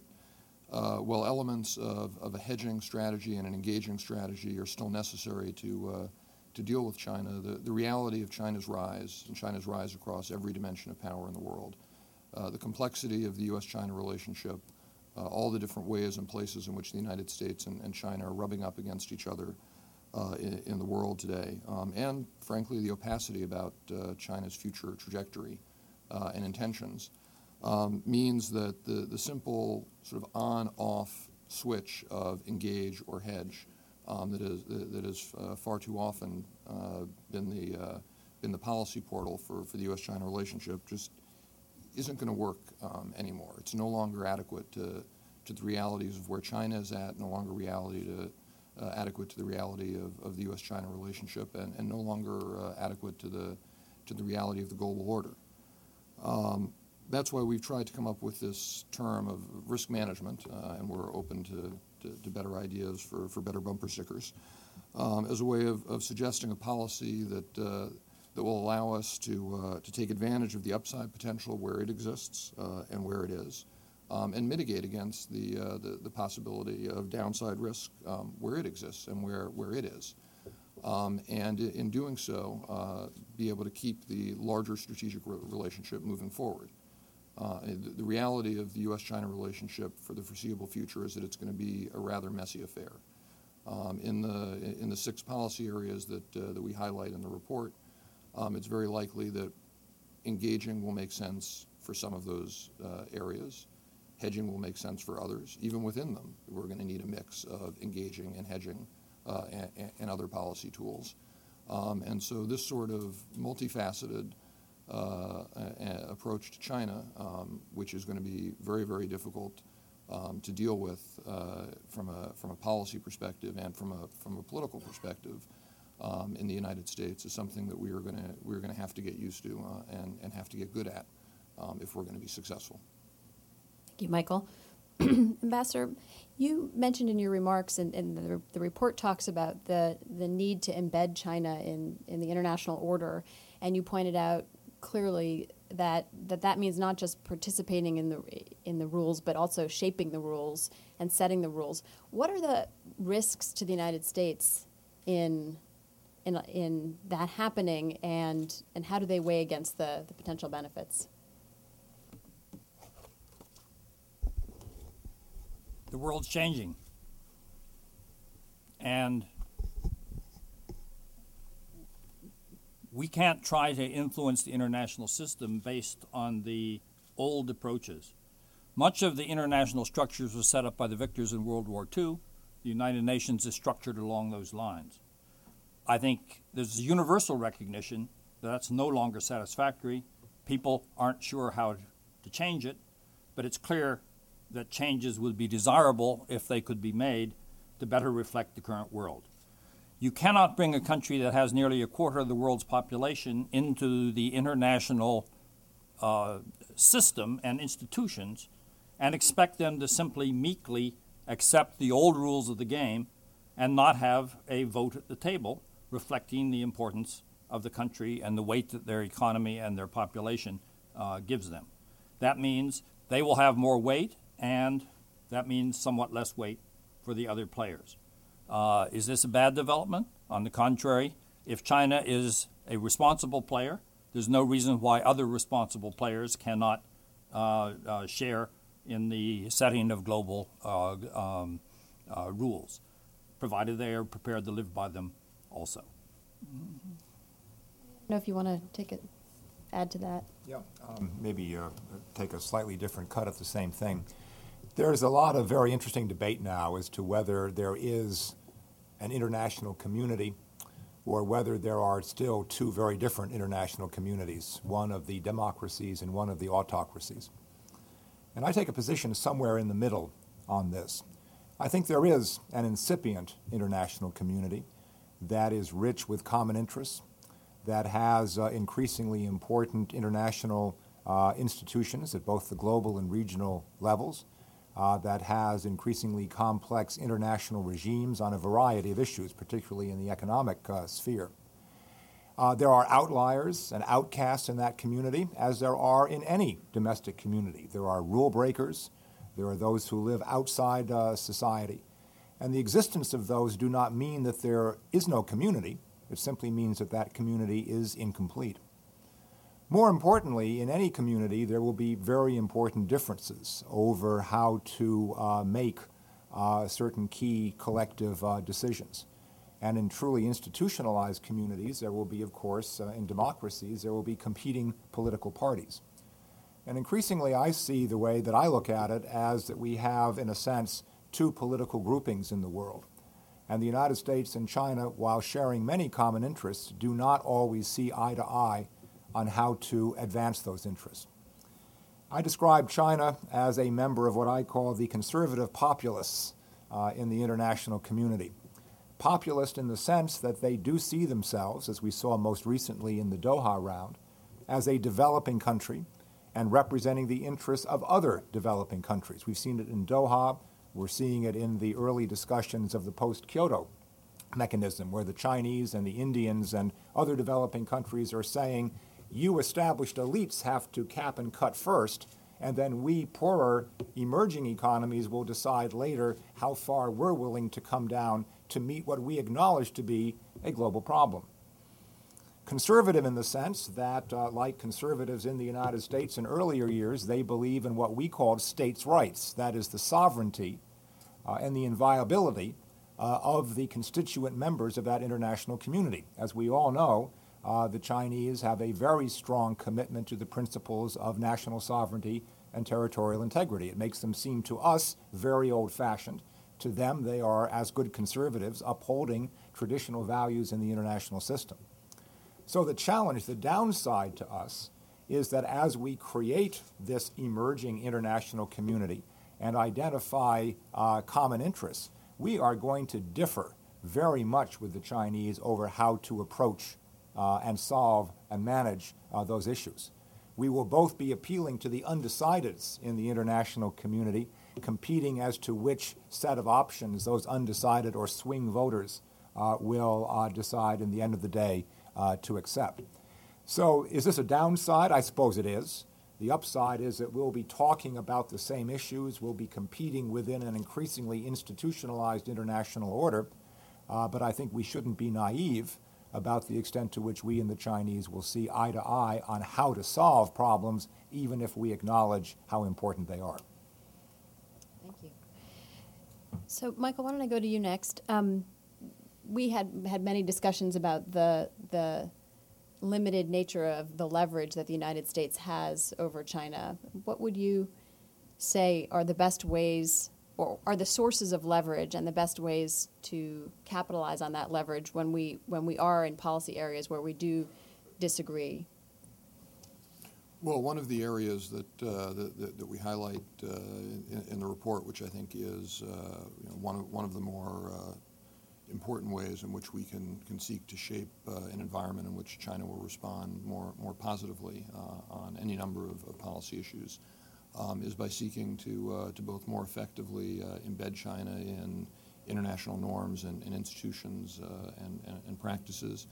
uh, while elements of, of a hedging strategy and an engaging strategy are still necessary to, uh, to deal with China, the, the reality of China's rise and China's rise across every dimension of power in the world, uh, the complexity of the U.S. China relationship, uh, all the different ways and places in which the United States and, and China are rubbing up against each other uh, in, in the world today, um, and frankly, the opacity about uh, China's future trajectory uh, and intentions um, means that the, the simple sort of on-off switch of engage or hedge um, that is that is uh, far too often uh, been the uh, been the policy portal for, for the U.S.-China relationship just isn't going to work um, anymore. It's no longer adequate to to the realities of where China is at, no longer reality to adequate to the reality of, of the U.S.-China relationship, and, and no longer uh, adequate to the to the reality of the global order. Um, that's why we've tried to come up with this term of risk management, uh, and we're open to, to, to better ideas for, for better bumper stickers, um, as a way of, of suggesting a policy that, uh, that will allow us to, uh, to take advantage of the upside potential where it exists uh, and where it is, um, and mitigate against the, uh, the, the possibility of downside risk um, where it exists and where, where it is. Um, and in doing so, uh, be able to keep the larger strategic re- relationship moving forward. Uh, the, the reality of the U.S.-China relationship for the foreseeable future is that it's going to be a rather messy affair. Um, in the in the six policy areas that uh, that we highlight in the report, um, it's very likely that engaging will make sense for some of those uh, areas. Hedging will make sense for others. Even within them, we're going to need a mix of engaging and hedging uh, and, and other policy tools. Um, and so this sort of multifaceted uh, approach to China, um, which is going to be very, very difficult um, to deal with uh, from a from a policy perspective and from a from a political perspective um, in the United States, is something that we are going to we're going to have to get used to uh, and and have to get good at um, if we're going to be successful.
Thank you, Michael. Ambassador, you mentioned in your remarks, and, the, the report talks about the, the need to embed China in, in the international order, and you pointed out clearly that, that that means not just participating in the, in the rules, but also shaping the rules and setting the rules. What are the risks to the United States in, in, in that happening, and, and how do they weigh against the, the potential benefits?
The world's changing. And we can't try to influence the international system based on the old approaches. Much of the international structures was set up by the victors in World War II. The United Nations is structured along those lines. I think there's universal recognition that that's no longer satisfactory. People aren't sure how to change it, but it's clear that changes would be desirable if they could be made to better reflect the current world. You cannot bring a country that has nearly a quarter of the world's population into the international uh, system and institutions and expect them to simply meekly accept the old rules of the game and not have a vote at the table reflecting the importance of the country and the weight that their economy and their population uh, gives them. That means they will have more weight, and that means somewhat less weight for the other players. Uh, is this a bad development? On the contrary, if China is a responsible player, there's no reason why other responsible players cannot uh, uh, share in the setting of global uh, um, uh, rules, provided they are prepared to live by them also.
I don't know if you want to take it, add to that.
Yeah, um, maybe uh, take a slightly different cut at the same thing. There's a lot of very interesting debate now as to whether there is an international community or whether there are still two very different international communities, one of the democracies and one of the autocracies. And I take a position somewhere in the middle on this. I think there is an incipient international community that is rich with common interests, that has uh, increasingly important international uh, institutions at both the global and regional levels, uh, that has increasingly complex international regimes on a variety of issues, particularly in the economic uh, sphere. Uh, there are outliers and outcasts in that community, as there are in any domestic community. There are rule breakers, there are those who live outside uh, society. And the existence of those do not mean that there is no community. It simply means that that community is incomplete. More importantly, in any community, there will be very important differences over how to uh, make uh, certain key collective uh, decisions. And in truly institutionalized communities, there will be, of course, uh, in democracies, there will be competing political parties. And increasingly, I see the way that I look at it as that we have, in a sense, two political groupings in the world. And the United States and China, while sharing many common interests, do not always see eye to eye on how to advance those interests. I describe China as a member of what I call the conservative populists uh, in the international community. Populist in the sense that they do see themselves, as we saw most recently in the Doha round, as a developing country and representing the interests of other developing countries. We've seen it in Doha, we're seeing it in the early discussions of the post Kyoto mechanism, where the Chinese and the Indians and other developing countries are saying, you established elites have to cap and cut first, and then we poorer emerging economies will decide later how far we're willing to come down to meet what we acknowledge to be a global problem. Conservative in the sense that, uh, like conservatives in the United States in earlier years, they believe in what we called states' rights, that is, the sovereignty uh, and the inviolability uh, of the constituent members of that international community. As we all know, uh, the Chinese have a very strong commitment to the principles of national sovereignty and territorial integrity. It makes them seem to us very old fashioned. To them, they are, as good conservatives, upholding traditional values in the international system. So the challenge, the downside to us, is that as we create this emerging international community and identify uh, common interests, we are going to differ very much with the Chinese over how to approach uh, and solve and manage uh, those issues. We will both be appealing to the undecideds in the international community, competing as to which set of options those undecided or swing voters uh, will uh, decide in the end of the day uh, to accept. So, is this a downside? I suppose it is. The upside is that we'll be talking about the same issues, we'll be competing within an increasingly institutionalized international order, uh, but I think we shouldn't be naive about the extent to which we and the Chinese will see eye to eye on how to solve problems, even if we acknowledge how important they are.
Thank you. So, Michael, why don't I go to you next? Um, we had had many discussions about the the limited nature of the leverage that the United States has over China. What would you say are the best ways or are the sources of leverage and the best ways to capitalize on that leverage when we when we are in policy areas where we do disagree?
Well, one of the areas that, uh, that, that, we highlight uh, in, in the report, which I think is uh, you know, one, of, one of the more uh, important ways in which we can, can seek to shape uh, an environment in which China will respond more, more positively uh, on any number of, of policy issues, um, is by seeking to, to both more effectively embed China in international norms and, and institutions and, and, and practices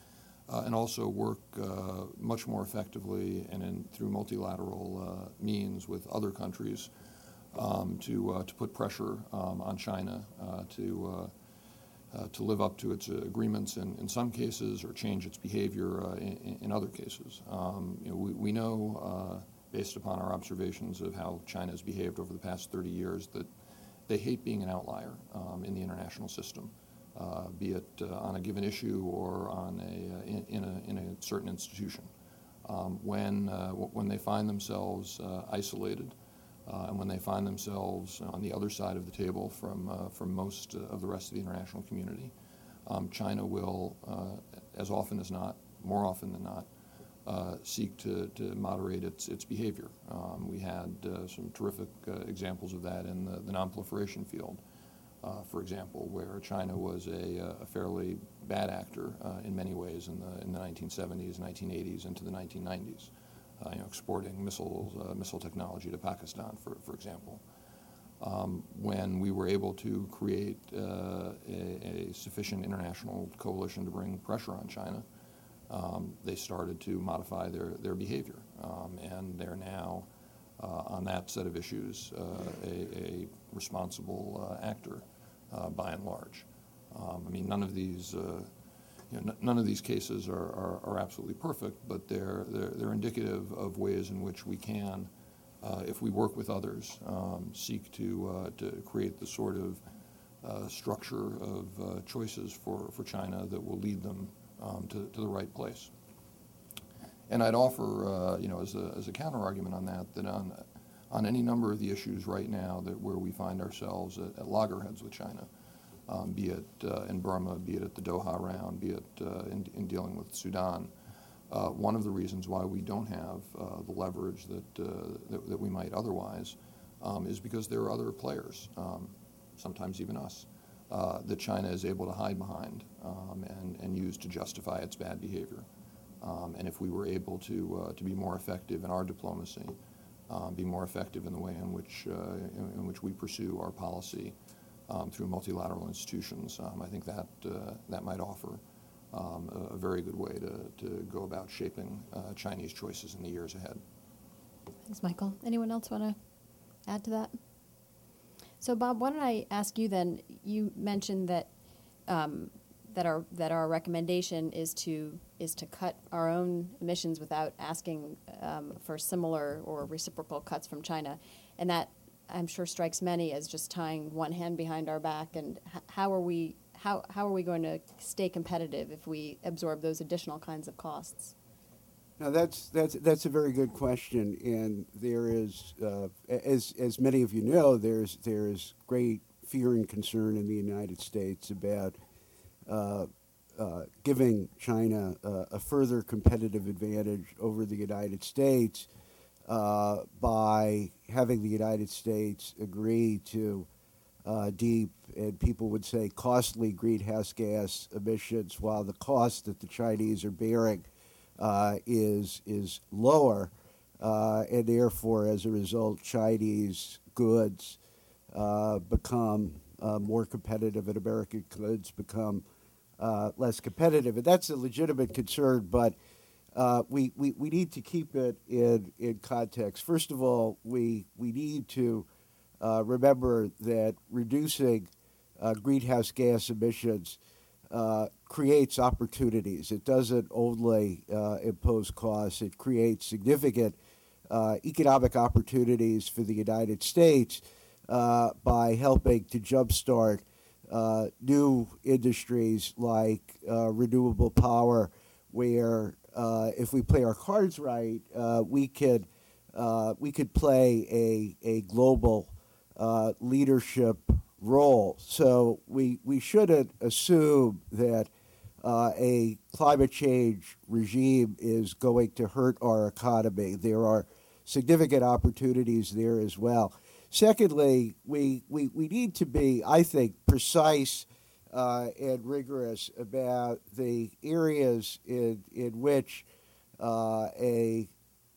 uh, and also work uh, much more effectively and in, through multilateral uh, means with other countries um, to, uh, to put pressure um, on China uh, to, uh, to live up to its agreements in, in some cases or change its behavior in, in, other cases. Um, you know, we, we know, based upon our observations of how China has behaved over the past 30 years, that they hate being an outlier um, in the international system uh, be it uh, on a given issue or on a, uh, in, in, a, in a certain institution. Um, when, uh, when they find themselves uh, isolated and when they find themselves on the other side of the table from, from most of the rest of the international community, um, China will, as often as not, more often than not, uh, seek to, to moderate its, its behavior. Um, we had uh, some terrific uh, examples of that in the, the nonproliferation field uh, for example, where China was a, uh, a fairly bad actor in many ways in the, in the 1970s, 1980s, into the 1990s, uh, you know, exporting missiles, missile technology to Pakistan, for, for example. Um, when we were able to create a, a, sufficient international coalition to bring pressure on China, um, they started to modify their, their behavior. Um, and they're now, on that set of issues, a, a responsible actor uh, by and large. Um, I mean, none of these, uh, you know, n- none of these cases are, are, are, absolutely perfect, but they're, they're, they're indicative of ways in which we can, uh, if we work with others, um, seek to, uh, to create the sort of uh, structure of uh, choices for, for China that will lead them um, to, to the right place. And I'd offer, you know, as a, as a counter argument on that, that on on any number of the issues right now that where we find ourselves at, at loggerheads with China, um, be it uh, in Burma, be it at the Doha round, be it uh, in, in, dealing with Sudan. Uh, one of the reasons why we don't have uh, the leverage that, uh, that, that, we might otherwise um, is because there are other players, um, sometimes even us, uh, that China is able to hide behind um, and, and use to justify its bad behavior. Um, and if we were able to, to be more effective in our diplomacy, uh, be more effective in the way in which, uh, in, in, which we pursue our policy um, through multilateral institutions. Um, I think that, uh, that might offer um, a, a, very good way to, to go about shaping uh, Chinese choices in the years ahead.
Thanks, Michael. Anyone else want to add to that? So, Bob, why don't I ask you then? You mentioned that um, that our that our recommendation is to is to cut our own emissions without asking um, for similar or reciprocal cuts from China, and that I'm sure strikes many as just tying one hand behind our back. And h- how are we how how are we going to stay competitive if we absorb those additional kinds of costs?
Now that's that's that's a very good question, and there is, uh, as as many of you know, there's there's great fear and concern in the United States about uh, uh, giving China a further competitive advantage over the United States uh, by having the United States agree to uh, deep and people would say costly greenhouse gas emissions, while the cost that the Chinese are bearing uh, is is lower, uh, and therefore, as a result, Chinese goods uh, become uh, more competitive, and American goods become uh, less competitive, and that's a legitimate concern, but. We, we, we need to keep it in, in context. First of all, we, we need to remember that reducing greenhouse gas emissions uh, creates opportunities. It doesn't only uh, impose costs, it creates significant uh, economic opportunities for the United States uh, by helping to jumpstart new industries like renewable power, where if we play our cards right, we could. we could play a, a global uh, leadership role. So we, we shouldn't assume that uh, a climate change regime is going to hurt our economy. There are significant opportunities there as well. Secondly, we, we, we need to be, I think, precise uh, and rigorous about the areas in, in which uh, a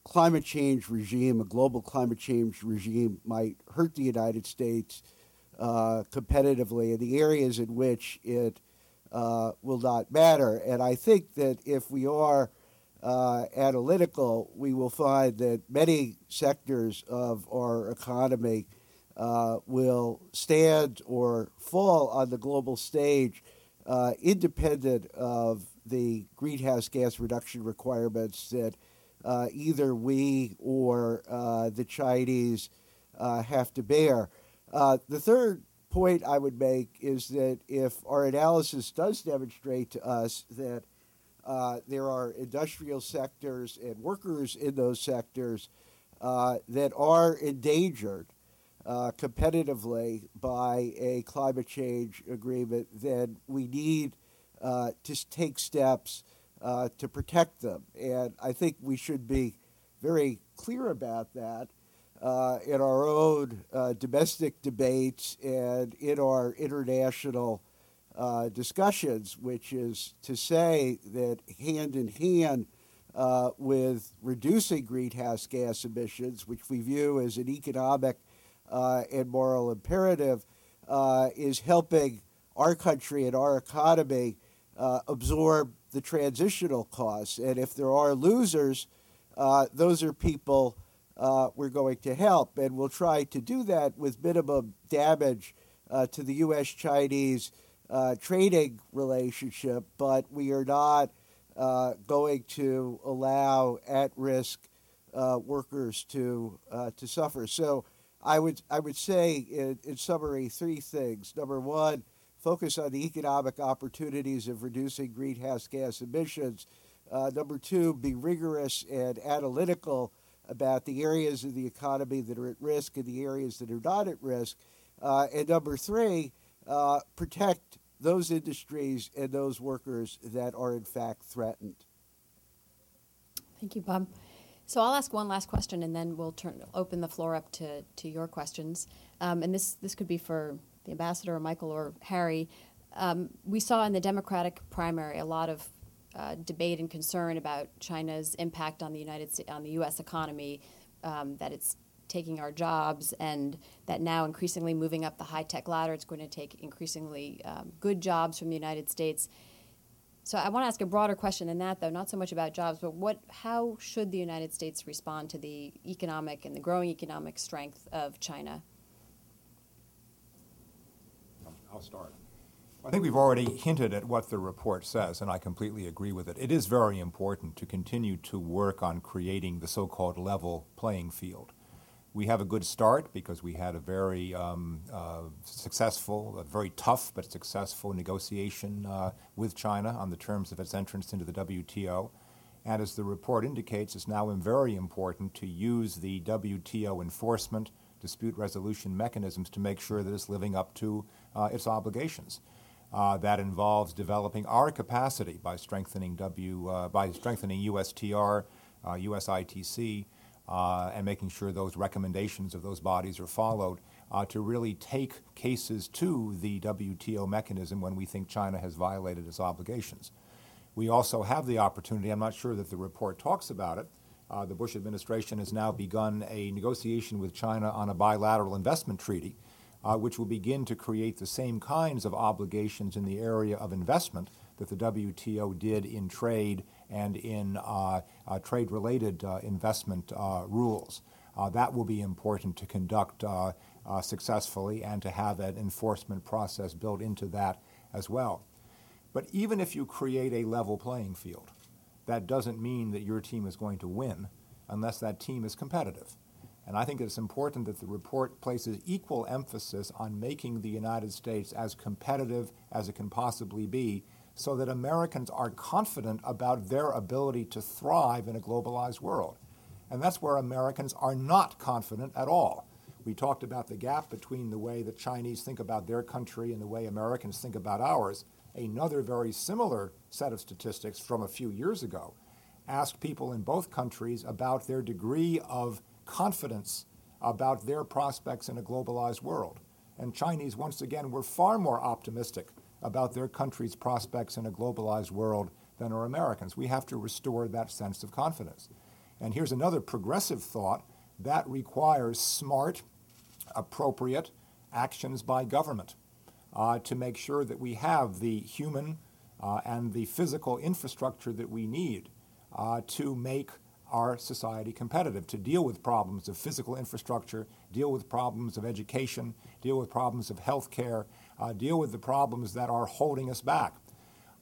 climate change regime, a global climate change regime, might hurt the United States competitively in the areas in which it uh, will not matter. And I think that if we are uh, analytical, we will find that many sectors of our economy uh, will stand or fall on the global stage uh, independent of the greenhouse gas reduction requirements that uh, either we or uh, the Chinese uh, have to bear. Uh, the third point I would make is that if our analysis does demonstrate to us that uh, there are industrial sectors and workers in those sectors uh, that are endangered competitively by a climate change agreement, then we need to take steps uh, to protect them. And I think we should be very clear about that uh, in our own uh, domestic debates and in our international uh, discussions, which is to say that hand in hand uh, with reducing greenhouse gas emissions, which we view as an economic and moral imperative, is helping our country and our economy absorb the transitional costs. And if there are losers, uh, those are people uh, we're going to help. And we'll try to do that with minimum damage uh, to the U.S. Chinese uh, trading relationship, but we are not uh, going to allow at risk uh, workers to, to suffer. So I would, I would say, in, in summary, three things. Number one, focus on the economic opportunities of reducing greenhouse gas emissions. Uh, number two, be rigorous and analytical about the areas of the economy that are at risk and the areas that are not at risk. Uh, and number three, uh, protect those industries and those workers that are in fact threatened.
Thank you, Bob. So I'll ask one last question, and then we'll turn open the floor up to, to your questions. Um, and this this could be for the ambassador, or Michael, or Harry, um, we saw in the Democratic primary a lot of uh, debate and concern about China's impact on the United States, on the U.S. economy, um, that it's taking our jobs, and that now increasingly moving up the high tech ladder, it's going to take increasingly um, good jobs from the United States. So I want to ask a broader question than that, though, not so much about jobs, but what, how should the United States respond to the economic and the growing economic strength of China?
I'll start. I think we've already hinted at what the report says, and I completely agree with it. It is very important to continue to work on creating the so called level playing field. We have a good start because we had a very um, uh, successful, a very tough but successful negotiation uh, with China on the terms of its entrance into the WTO. And as the report indicates, it's now very important to use the WTO enforcement dispute resolution mechanisms to make sure that it's living up to uh, its obligations. Uh, that involves developing our capacity by strengthening W uh, by strengthening USTR, uh, USITC, uh, and making sure those recommendations of those bodies are followed uh, to really take cases to the WTO mechanism when we think China has violated its obligations. We also have the opportunity, I'm not sure that the report talks about it, uh, the Bush administration has now begun a negotiation with China on a bilateral investment treaty, uh, which will begin to create the same kinds of obligations in the area of investment that the WTO did in trade and in uh, uh trade related uh, investment uh, rules. that will be important to conduct successfully and to have an enforcement process built into that as well. But even if you create a level playing field, that doesn't mean that your team is going to win unless that team is competitive. And I think it's important that the report places equal emphasis on making the United States as competitive as it can possibly be so that Americans are confident about their ability to thrive in a globalized world. And that's where Americans are not confident at all. We talked about the gap between the way the Chinese think about their country and the way Americans think about ours another very similar set of statistics from a few years ago asked people in both countries about their degree of confidence about their prospects in a globalized world. And Chinese, once again, were far more optimistic about their country's prospects in a globalized world than are Americans. We have to restore that sense of confidence. And here's another progressive thought that requires smart, appropriate actions by government uh, to make sure that we have the human uh, and the physical infrastructure that we need uh, to make our society competitive, to deal with problems of physical infrastructure, deal with problems of education, deal with problems of health care, uh, deal with the problems that are holding us back.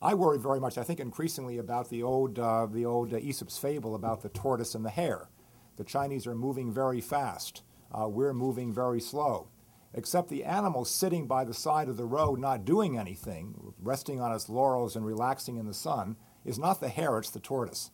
I worry very much, I think increasingly about the old, uh, the old Aesop's fable about the tortoise and the hare. The Chinese are moving very fast. Uh, we're moving very slow except the animal sitting by the side of the road not doing anything, resting on its laurels and relaxing in the sun, is not the hare, it's the tortoise.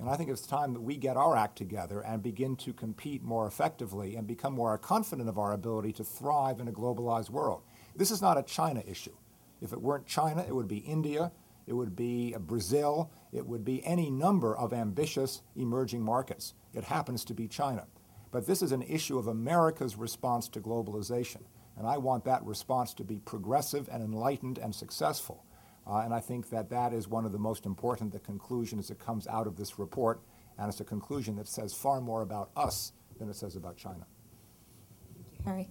And I think it's time that we get our act together and begin to compete more effectively and become more confident of our ability to thrive in a globalized world. This is not a China issue. If it weren't China, it would be India, it would be uh, Brazil, it would be any number of ambitious emerging markets. It happens to be China. But this is an issue of America's response to globalization. And I want that response to be progressive and enlightened and successful. Uh, and I think that that is one of the most important the conclusions that comes out of this report. And it's a conclusion that says far more about us than it says about China.
Harry,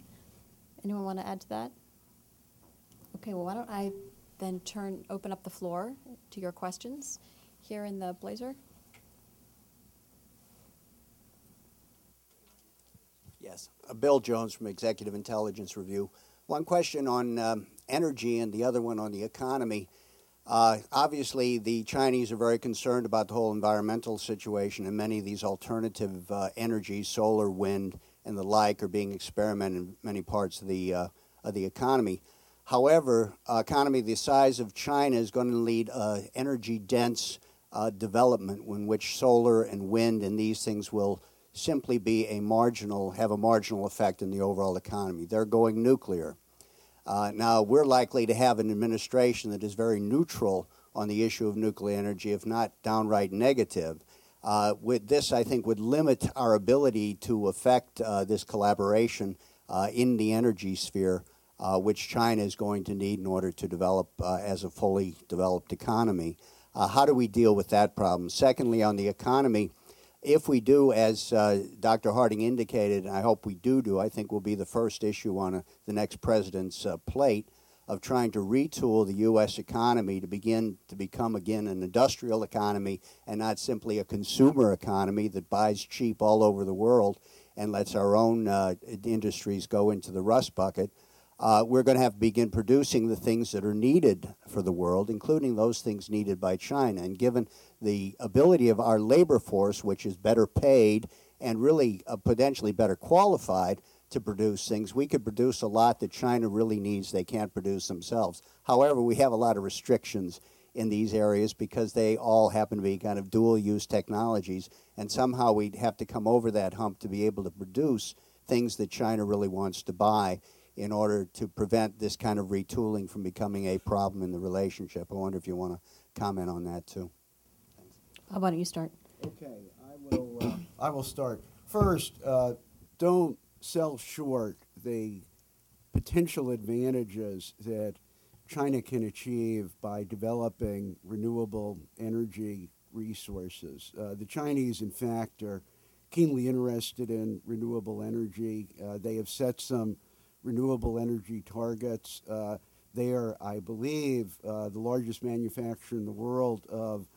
anyone want to add to that? Okay, well, why don't I then turn, open up the floor to your questions here in the blazer?
Yes. Uh, Bill Jones from Executive Intelligence Review. One question on um, energy and the other one on the economy. Uh, obviously, the Chinese are very concerned about the whole environmental situation, and many of these alternative uh, energies, solar, wind, and the like, are being experimented in many parts of the uh, of the economy. However, uh, economy the size of China is going to lead uh, energy dense uh, development in which solar and wind and these things will simply be a marginal, have a marginal effect in the overall economy. They're going nuclear. Uh, now, we're likely to have an administration that is very neutral on the issue of nuclear energy, if not downright negative. Uh, with this, I think, would limit our ability to affect uh, this collaboration uh, in the energy sphere, uh, which China is going to need in order to develop uh, as a fully developed economy. how do we deal with that problem? Secondly, on the economy, if we do, as uh, Dr. Harding indicated, and I hope we do do, I think will be the first issue on a, the next president's uh, plate of trying to retool the U.S. economy to begin to become again an industrial economy and not simply a consumer economy that buys cheap all over the world and lets our own uh, industries go into the rust bucket uh, we're going to have to begin producing the things that are needed for the world, including those things needed by China. And given the ability of our labor force, which is better paid and really uh, potentially better qualified to produce things, we could produce a lot that China really needs they can't produce themselves. However, we have a lot of restrictions in these areas because they all happen to be kind of dual use technologies, and somehow we'd have to come over that hump to be able to produce things that China really wants to buy in order to prevent this kind of retooling from becoming a problem in the relationship. I wonder if you want to comment on that too.
Bob, about you start?
Okay, I will. Uh, I will start first. Uh, don't sell short the potential advantages that China can achieve by developing renewable energy resources. Uh, the Chinese, in fact, are keenly interested in renewable energy. Uh, they have set some renewable energy targets. Uh, they are, I believe, uh, the largest manufacturer in the world of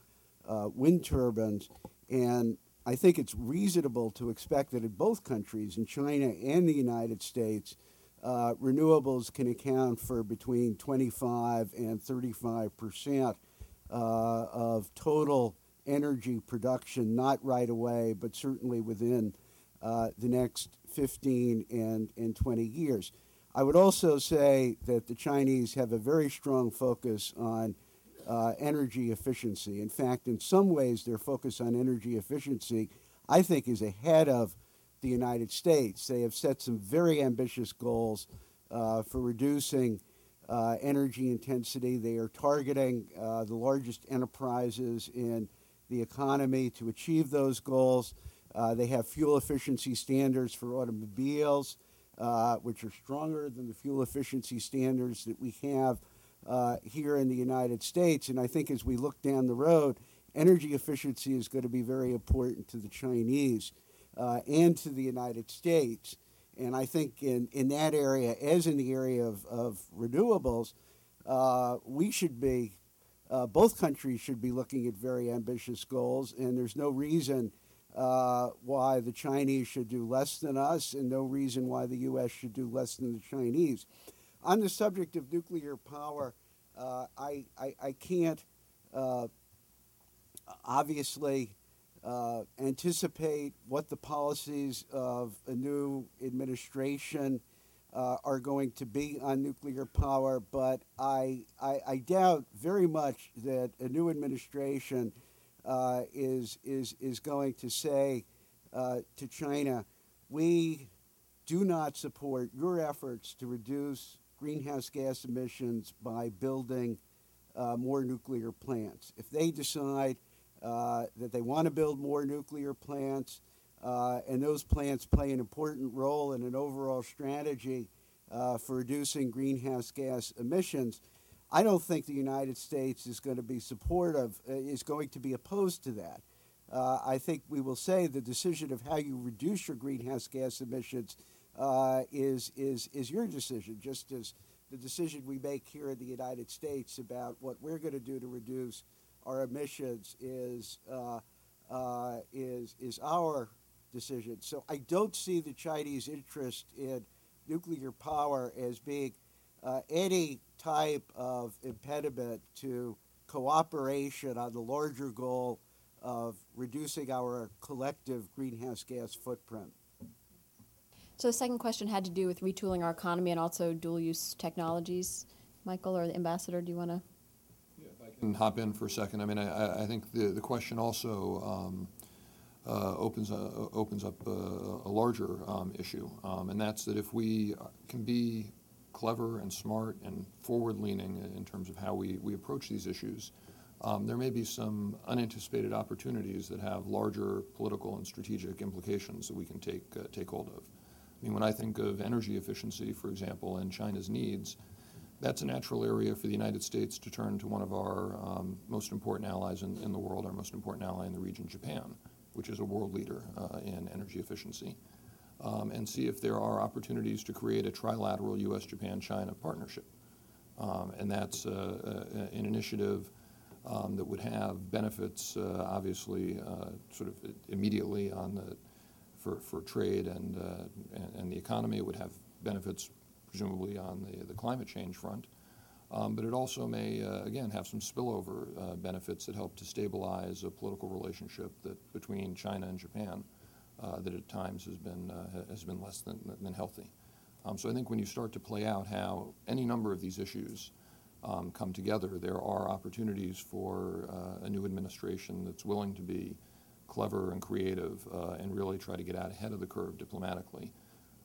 uh, wind turbines. And I think it's reasonable to expect that in both countries, in China and the United States, uh, renewables can account for between 25 and 35 percent uh, of total energy production, not right away, but certainly within uh, the next 15 and, and 20 years. I would also say that the Chinese have a very strong focus on uh, energy efficiency. In fact, in some ways, their focus on energy efficiency, I think, is ahead of the United States. They have set some very ambitious goals uh, for reducing uh, energy intensity. They are targeting uh, the largest enterprises in the economy to achieve those goals. Uh, they have fuel efficiency standards for automobiles, uh, which are stronger than the fuel efficiency standards that we have uh, here in the United States. And I think as we look down the road, energy efficiency is going to be very important to the Chinese uh, and to the United States. And I think in, in that area, as in the area of, of renewables, uh, we should be, uh, both countries should be looking at very ambitious goals, and there's no reason uh, why the Chinese should do less than us, and no reason why the U.S. should do less than the Chinese. On the subject of nuclear power, uh, I, I, I, can't uh, obviously uh, anticipate what the policies of a new administration uh, are going to be on nuclear power, but I, I, I doubt very much that a new administration uh, is, is, is going to say uh, to China, we do not support your efforts to reduce greenhouse gas emissions by building uh, more nuclear plants. If they decide uh, that they want to build more nuclear plants, uh, and those plants play an important role in an overall strategy uh, for reducing greenhouse gas emissions. I don't think the United States is going to be supportive, uh, is going to be opposed to that. Uh, I think we will say the decision of how you reduce your greenhouse gas emissions is, is, is your decision, just as the decision we make here in the United States about what we're going to do to reduce our emissions is uh, uh, is is our decision. So I don't see the Chinese interest in nuclear power as being uh, any type of impediment to cooperation on the larger goal of reducing our collective greenhouse gas footprint.
So the second question had to do with retooling our economy and also dual use technologies. Michael or the ambassador, do you want to?
Yeah, if I can hop in for a second. I mean, I, I think the, the question also um, uh, opens, uh, opens up a, a larger um, issue, um, and that's that if we can be clever and smart and forward-leaning in terms of how we, we approach these issues, um, there may be some unanticipated opportunities that have larger political and strategic implications that we can take, uh, take hold of. I mean, when I think of energy efficiency, for example, and China's needs, that's a natural area for the United States to turn to one of our um, most important allies in, in, the world, our most important ally in the region, Japan, which is a world leader uh, in energy efficiency, um, and see if there are opportunities to create a trilateral U.S. Japan China partnership. Um, and that's uh, uh, an initiative um, that would have benefits, uh, obviously, uh, sort of immediately on the for, for trade and, uh, and, and the economy. It would have benefits presumably on the, the climate change front. Um, but it also may, uh, again, have some spillover uh, benefits that help to stabilize a political relationship that between China and Japan uh, that at times has been, uh, has been less than, than healthy. Um, so I think when you start to play out how any number of these issues um, come together, there are opportunities for uh, a new administration that's willing to be clever and creative uh, and really try to get out ahead of the curve diplomatically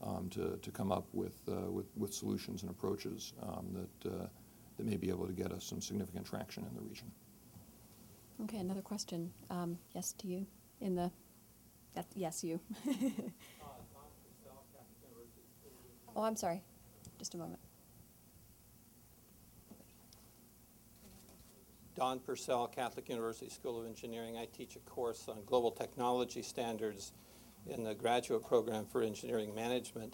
um, to, to come up with, uh, with, with solutions and approaches um, that, uh, that may be able to get us some significant traction in the region.
Okay, another question. Um, yes, to you in the. That, yes, you. oh, I'm sorry. Just a moment.
Don Purcell, Catholic University School of Engineering. I teach a course on global technology standards in the graduate program for engineering management.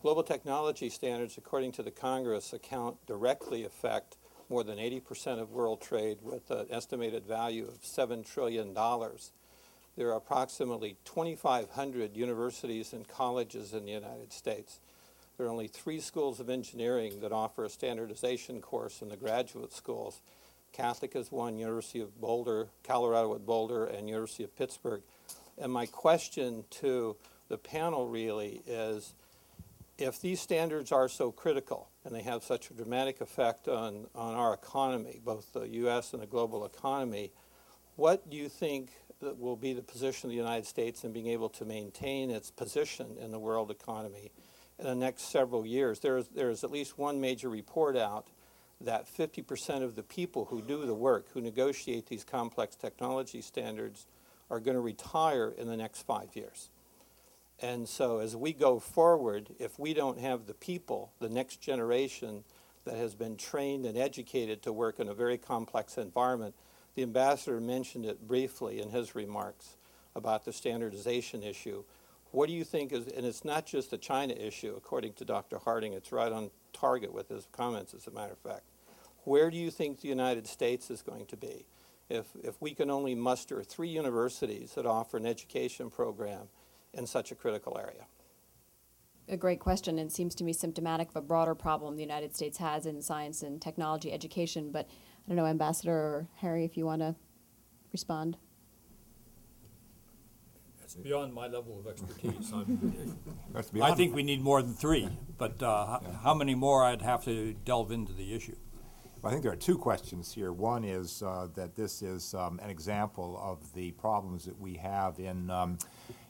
Global technology standards, according to the Congress, account directly affect more than 80% of world trade with an estimated value of $7 trillion. There are approximately 2,500 universities and colleges in the United States. There are only three schools of engineering that offer a standardization course in the graduate schools. Catholic is one, University of Boulder, Colorado at Boulder, and University of Pittsburgh. And my question to the panel really is if these standards are so critical and they have such a dramatic effect on, on our economy, both the U.S. and the global economy, what do you think that will be the position of the United States in being able to maintain its position in the world economy in the next several years? There is, there is at least one major report out that 50% of the people who do the work, who negotiate these complex technology standards, are going to retire in the next five years. And so, as we go forward, if we don't have the people, the next generation that has been trained and educated to work in a very complex environment, the ambassador mentioned it briefly in his remarks about the standardization issue. What do you think is, and it's not just a China issue, according to Dr. Harding, it's right on target with his comments, as a matter of fact. Where do you think the United States is going to be if, if we can only muster three universities that offer an education program in such a critical area?
A great question, and seems to me symptomatic of a broader problem the United States has in science and technology education. But I don't know, Ambassador Harry, if you want to respond.
It's beyond my level of expertise. I'm-
That's
I
beyond-
think we need more than three, but uh, h- how many more, I'd have to delve into the issue.
I think there are two questions here. One is uh, that this is um, an example of the problems that we have in um,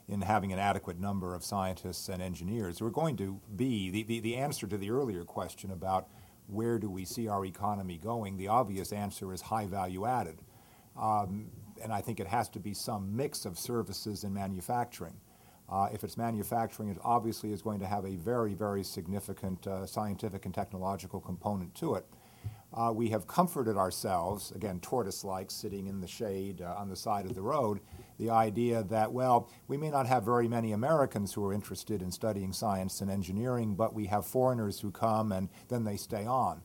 in having an adequate number of scientists and engineers. We're going to be the, the, the answer to the earlier question about where do we see our economy going. The obvious answer is high value added, um, and I think it has to be some mix of services and manufacturing. Uh, if it's manufacturing, it obviously is going to have a very, very significant uh, scientific and technological component to it. Uh, we have comforted ourselves, again, tortoise like, sitting in the shade uh, on the side of the road, the idea that, well, we may not have very many Americans who are interested in studying science and engineering, but we have foreigners who come and then they stay on.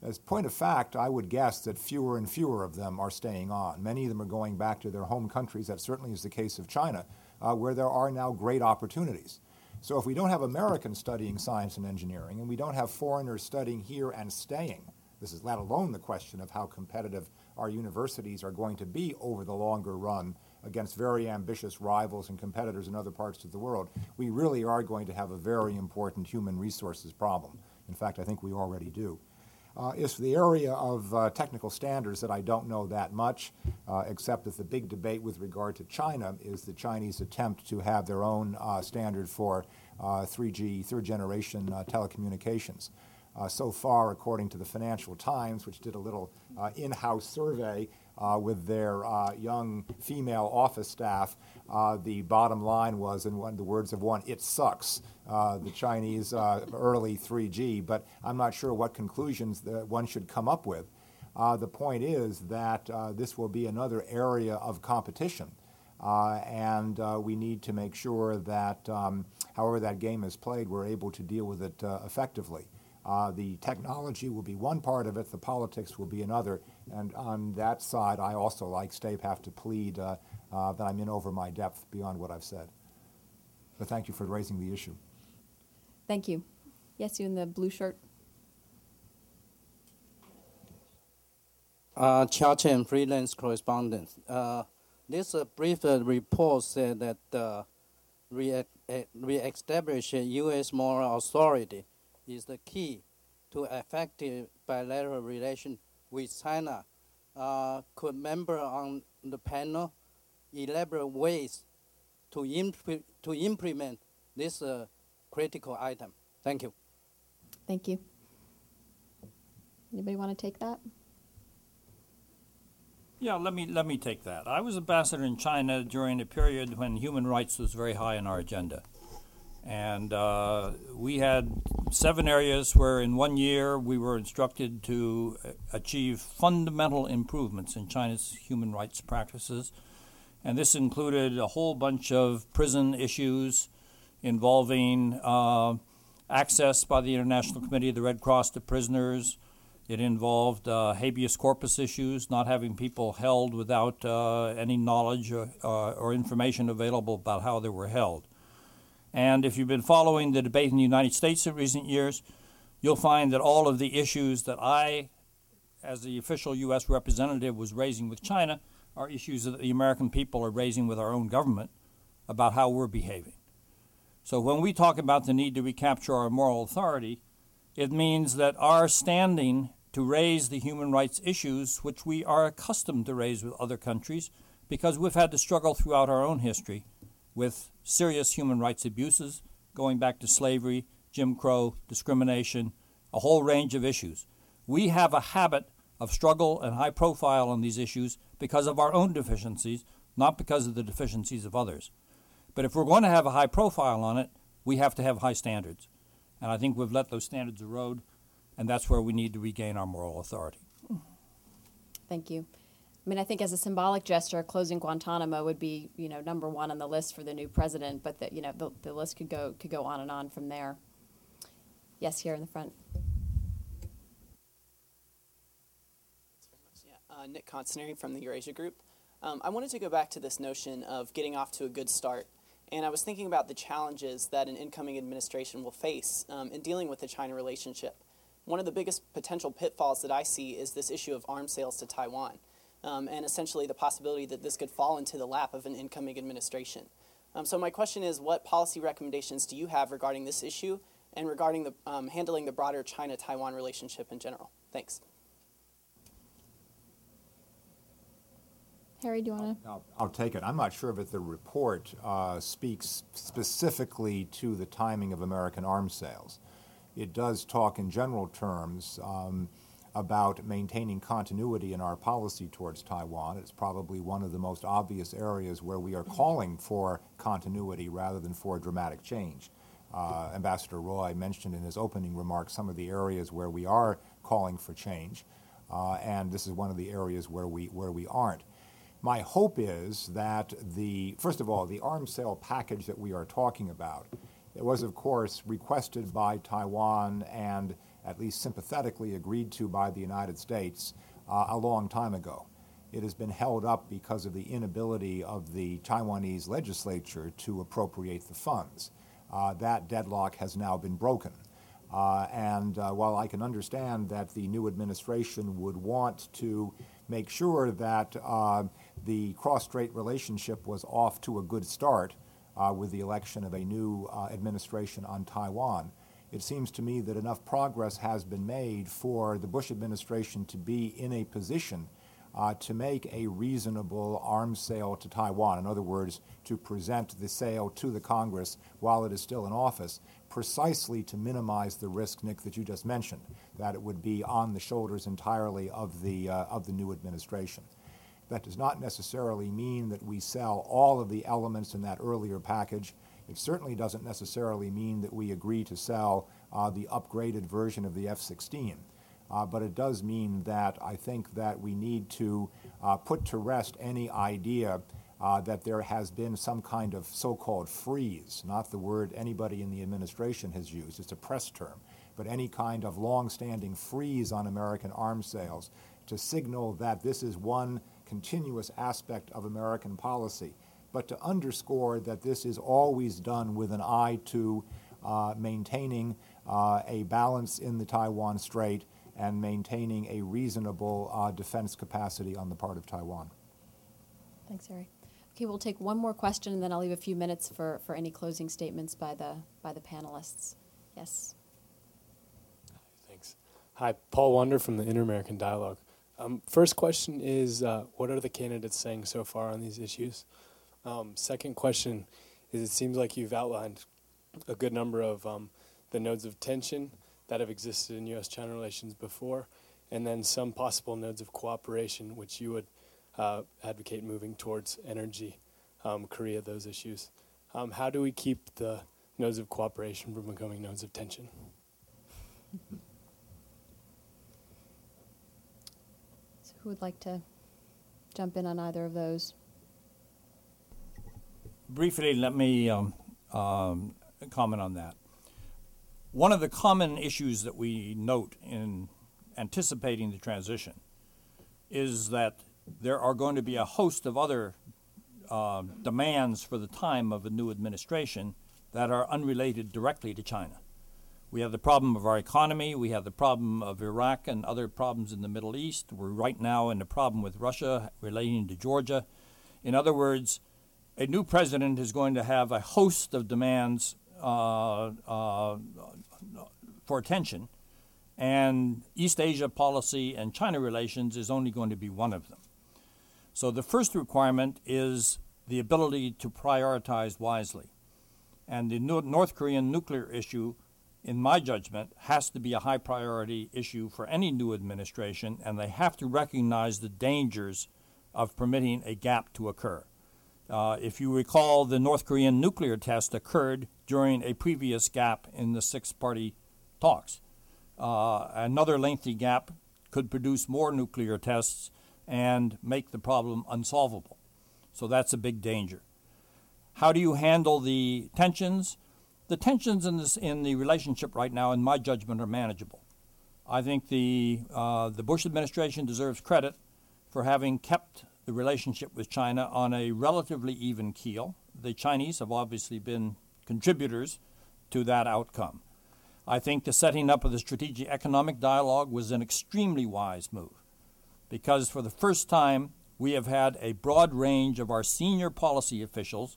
As a point of fact, I would guess that fewer and fewer of them are staying on. Many of them are going back to their home countries. That certainly is the case of China, uh, where there are now great opportunities. So if we don't have Americans studying science and engineering, and we don't have foreigners studying here and staying, this is let alone the question of how competitive our universities are going to be over the longer run against very ambitious rivals and competitors in other parts of the world. We really are going to have a very important human resources problem. In fact, I think we already do. Uh, is the area of uh, technical standards that I don't know that much, uh, except that the big debate with regard to China is the Chinese attempt to have their own uh, standard for 3G, third generation uh, telecommunications. Uh, so far, according to the Financial Times, which did a little uh, in house survey uh, with their uh, young female office staff, uh, the bottom line was, in one, the words of one, it sucks, uh, the Chinese early 3G. But I'm not sure what conclusions that one should come up with. the point is that this will be another area of competition. Uh, and uh, we need to make sure that, um, however that game is played, we're able to deal with it uh, effectively. Uh, the technology will be one part of it, the politics will be another. And on that side, I also, like Stape, have to plead uh, uh, that I'm in over my depth beyond what I've said. But thank you for raising the issue.
Thank you. Yes, you in the blue shirt.
Uh, Chia Chen, freelance correspondent. Uh, this uh, brief uh, report said that uh, re- re-establish U.S. moral authority is the key to effective bilateral relation with China. Uh, could member on the panel elaborate ways to, imp- to implement this uh, critical item. Thank you.
Thank you. Anybody want to take that?
Yeah, let me let me take that. I was ambassador in China during a period when human rights was very high on our agenda, and uh, we had seven areas where, in one year, we were instructed to uh, achieve fundamental improvements in China's human rights practices, and this included a whole bunch of prison issues involving uh, access by the International Committee of the Red Cross to prisoners it involved uh, habeas corpus issues, not having people held without uh, any knowledge or, uh, or, information available about how they were held. And if you've been following the debate in the United States in recent years, you'll find that all of the issues that I, as the official U.S. representative, was raising with China are issues that the American people are raising with our own government about how we're behaving. So when we talk about the need to recapture our moral authority, it means that our standing to raise the human rights issues which we are accustomed to raise with other countries because we've had to struggle throughout our own history with serious human rights abuses going back to slavery, Jim Crow, discrimination, a whole range of issues. We have a habit of struggle and high profile on these issues because of our own deficiencies, not because of the deficiencies of others. But if we're going to have a high profile on it, we have to have high standards. And I think we've let those standards erode and that's where we need to regain our moral authority.
Thank you. I mean, I think as a symbolic gesture, closing Guantanamo would be, you know, number one on the list for the new president. But that, you know, the, the list could go could go on and on from there. Yes, here in the front.
Uh, Nick Constantine from the Eurasia Group. Um, I wanted to go back to this notion of getting off to a good start. And I was thinking about the challenges that an incoming administration will face um, in dealing with the China relationship one of the biggest potential pitfalls that I see is this issue of arms sales to Taiwan, um, and essentially the possibility that this could fall into the lap of an incoming administration. Um, so my question is, what policy recommendations do you have regarding this issue and regarding the, um, handling the broader China-Taiwan relationship in general? Thanks.
Harry, do you want
to? I'll, I'll, take it. I'm not sure if the report uh, speaks specifically to the timing of American arms sales it does talk in general terms um, about maintaining continuity in our policy towards Taiwan. It's probably one of the most obvious areas where we are calling for continuity rather than for dramatic change. Uh, Ambassador Roy mentioned in his opening remarks some of the areas where we are calling for change, uh, and this is one of the areas where we where we aren't. My hope is that the first of all the arms sale package that we are talking about it was, of course, requested by Taiwan and at least sympathetically agreed to by the United States uh, a long time ago. It has been held up because of the inability of the Taiwanese legislature to appropriate the funds. Uh, that deadlock has now been broken. Uh, and uh, while I can understand that the new administration would want to make sure that uh, the cross strait relationship was off to a good start, uh, with the election of a new uh, administration on Taiwan. It seems to me that enough progress has been made for the Bush administration to be in a position uh, to make a reasonable arms sale to Taiwan. In other words, to present the sale to the Congress while it is still in office, precisely to minimize the risk, Nick, that you just mentioned, that it would be on the shoulders entirely of the, uh, of the new administration. That does not necessarily mean that we sell all of the elements in that earlier package. It certainly doesn't necessarily mean that we agree to sell uh, the upgraded version of the F 16. Uh, but it does mean that I think that we need to uh, put to rest any idea uh, that there has been some kind of so called freeze, not the word anybody in the administration has used, it's a press term, but any kind of long standing freeze on American arms sales to signal that this is one continuous aspect of American policy, but to underscore that this is always done with an eye to uh, maintaining uh, a balance in the Taiwan Strait and maintaining a reasonable uh, defense capacity on the part of Taiwan.
Thanks, Harry. Okay, we'll take one more question, and then I'll leave a few minutes for, for any closing statements by the by the panelists. Yes.
Thanks. Hi, Paul Wander from the Inter American Dialogue. Um, first question is uh, what are the candidates saying so far on these issues? Um, second question is it seems like you've outlined a good number of um, the nodes of tension that have existed in U.S. China relations before, and then some possible nodes of cooperation, which you would uh, advocate moving towards energy, um, Korea, those issues. Um, how do we keep the nodes of cooperation from becoming nodes of tension?
who would like to jump in on either of those?
Briefly, let me um, um, comment on that. One of the common issues that we note in anticipating the transition is that there are going to be a host of other uh, demands for the time of a new administration that are unrelated directly to China. We have the problem of our economy. We have the problem of Iraq and other problems in the Middle East. We're right now in the problem with Russia relating to Georgia. In other words, a new president is going to have a host of demands uh, uh, for attention, and East Asia policy and China relations is only going to be one of them. So the first requirement is the ability to prioritize wisely. And the North Korean nuclear issue, in my judgment, has to be a high priority issue for any new administration, and they have to recognize the dangers of permitting a gap to occur. Uh, if you recall, the North Korean nuclear test occurred during a previous gap in the six party talks. Uh, another lengthy gap could produce more nuclear tests and make the problem unsolvable. So that's a big danger. How do you handle the tensions? The tensions in, this, in the relationship right now, in my judgment, are manageable. I think the, uh, the Bush administration deserves credit for having kept the relationship with China on a relatively even keel. The Chinese have obviously been contributors to that outcome. I think the setting up of the strategic economic dialogue was an extremely wise move because for the first time we have had a broad range of our senior policy officials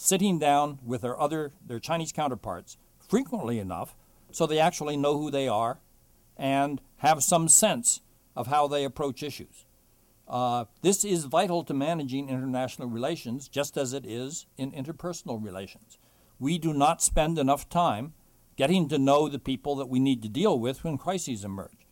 sitting down with their other their Chinese counterparts frequently enough so they actually know who they are and have some sense of how they approach issues. Uh, this is vital to managing international relations, just as it is in interpersonal relations. We do not spend enough time getting to know the people that we need to deal with when crises emerge.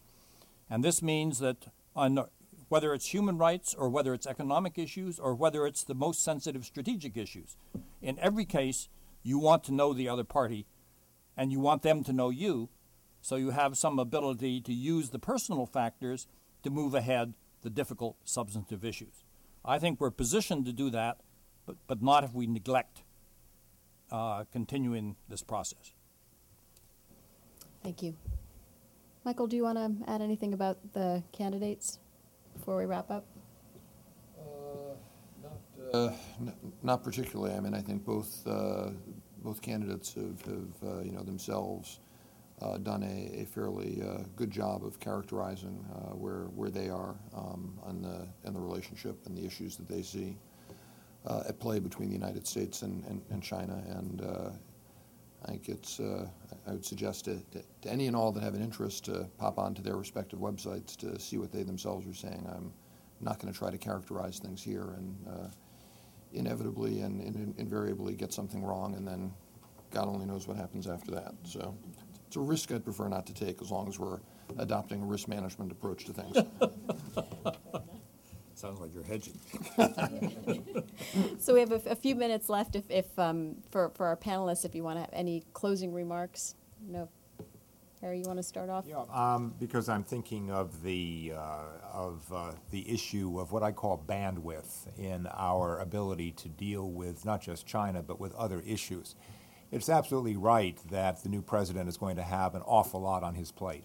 And this means that on, whether it's human rights or whether it's economic issues or whether it's the most sensitive strategic issues, in every case, you want to know the other party and you want them to know you so you have some ability to use the personal factors to move ahead the difficult substantive issues. I think we're positioned to do that, but, but not if we neglect uh, continuing this process.
Thank you. Michael, do you want to add anything about the candidates before we wrap up?
Uh, n- not particularly. I mean, I think both uh, both candidates have, have uh, you know themselves uh, done a, a fairly uh, good job of characterizing uh, where where they are um, on the in the relationship and the issues that they see uh, at play between the United States and, and, and China. And uh, I think it's uh, I would suggest to, to, to, any and all that have an interest to pop onto their respective websites to see what they themselves are saying. I'm not going to try to characterize things here and inevitably and, and invariably get something wrong and then God only knows what happens after that. So it's a risk I'd prefer not to take as long as we're adopting a risk management approach to things.
Sounds like you're hedging.
so we have a, a, few minutes left if, if um, for, for our panelists, if you want to have any closing remarks. No. Harry, you want to start off?
Yeah, um, because I'm thinking of the uh, of uh, the issue of what I call bandwidth in our ability to deal with not just China but with other issues. It's absolutely right that the new president is going to have an awful lot on his plate,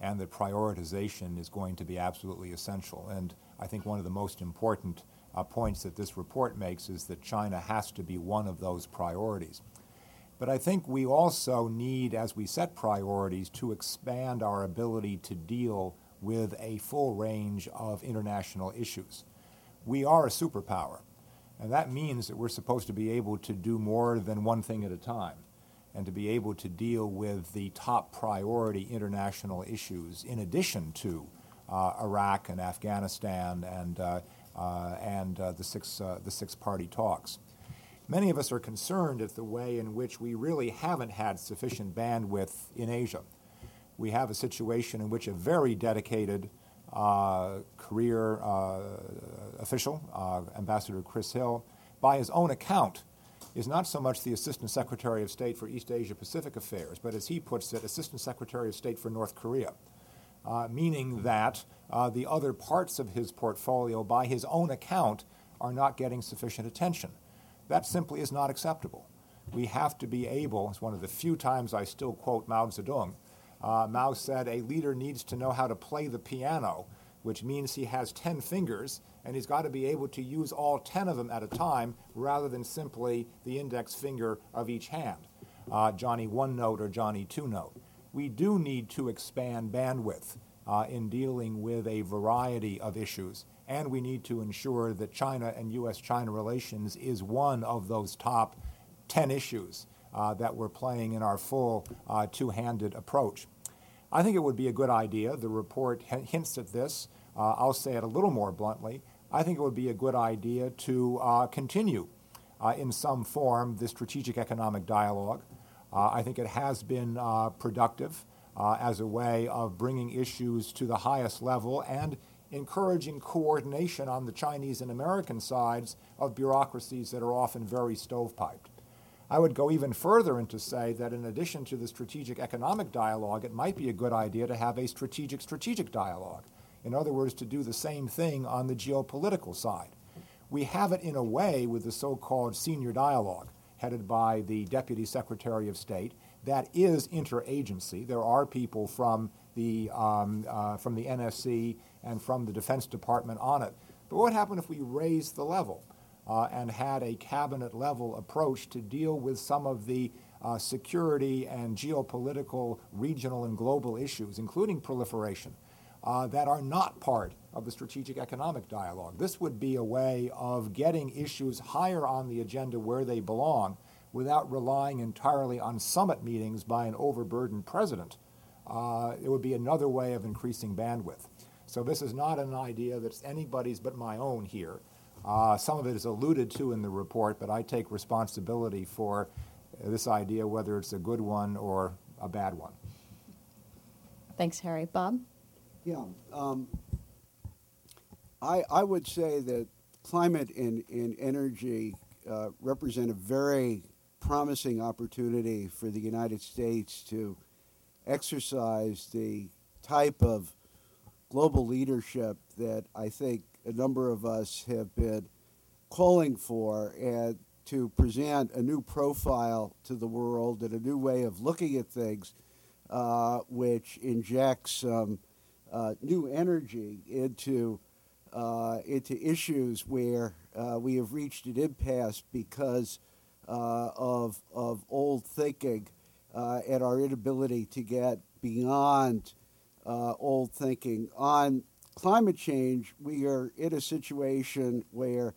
and that prioritization is going to be absolutely essential. And I think one of the most important uh, points that this report makes is that China has to be one of those priorities. But I think we also need, as we set priorities, to expand our ability to deal with a full range of international issues. We are a superpower. And that means that we're supposed to be able to do more than one thing at a time and to be able to deal with the top priority international issues in addition to Iraq and Afghanistan and, uh, uh, and uh, the, six, uh, the six party talks. Many of us are concerned at the way in which we really haven't had sufficient bandwidth in Asia. We have a situation in which a very dedicated uh, career uh, official, uh, Ambassador Chris Hill, by his own account, is not so much the Assistant Secretary of State for East Asia Pacific Affairs, but as he puts it, Assistant Secretary of State for North Korea, uh, meaning that uh, the other parts of his portfolio, by his own account, are not getting sufficient attention. That simply is not acceptable. We have to be able, it's one of the few times I still quote Mao Zedong. Uh, Mao said, A leader needs to know how to play the piano, which means he has 10 fingers and he's got to be able to use all 10 of them at a time rather than simply the index finger of each hand, uh, Johnny one note or Johnny two note. We do need to expand bandwidth uh, in dealing with a variety of issues, and we need to ensure that China and U.S. China relations is one of those top 10 issues uh, that we're playing in our full uh, two handed approach. I think it would be a good idea. The report hints at this. Uh, I'll say it a little more bluntly. I think it would be a good idea to uh, continue uh, in some form the strategic economic dialogue. Uh, I think it has been uh, productive uh, as a way of bringing issues to the highest level and encouraging coordination on the Chinese and American sides of bureaucracies that are often very stovepiped. I would go even further and to say that in addition to the strategic economic dialogue, it might be a good idea to have a strategic strategic dialogue. In other words, to do the same thing on the geopolitical side. We have it in a way with the so called senior dialogue, headed by the Deputy Secretary of State, that is interagency. There are people from the, um, uh, from the NSC and from the Defense Department on it. But what happened if we raised the level uh, and had a cabinet level approach to deal with some of the uh, security and geopolitical, regional, and global issues, including proliferation? Uh, that are not part of the strategic economic dialogue. This would be a way of getting issues higher on the agenda where they belong without relying entirely on summit meetings by an overburdened president. Uh, it would be another way of increasing bandwidth. So this is not an idea that's anybody's but my own here. Uh, some of it is alluded to in the report, but I take responsibility for this idea, whether it's a good one or a bad one.
Thanks, Harry. Bob?
Yeah. Um, I, I would say that climate and, and energy uh, represent a very promising opportunity for the United States to exercise the type of global leadership that I think a number of us have been calling for and to present a new profile to the world and a new way of looking at things, uh, which injects um, uh, new energy into uh, into issues where uh, we have reached an impasse because uh, of of old thinking uh, and our inability to get beyond uh, old thinking on climate change. We are in a situation where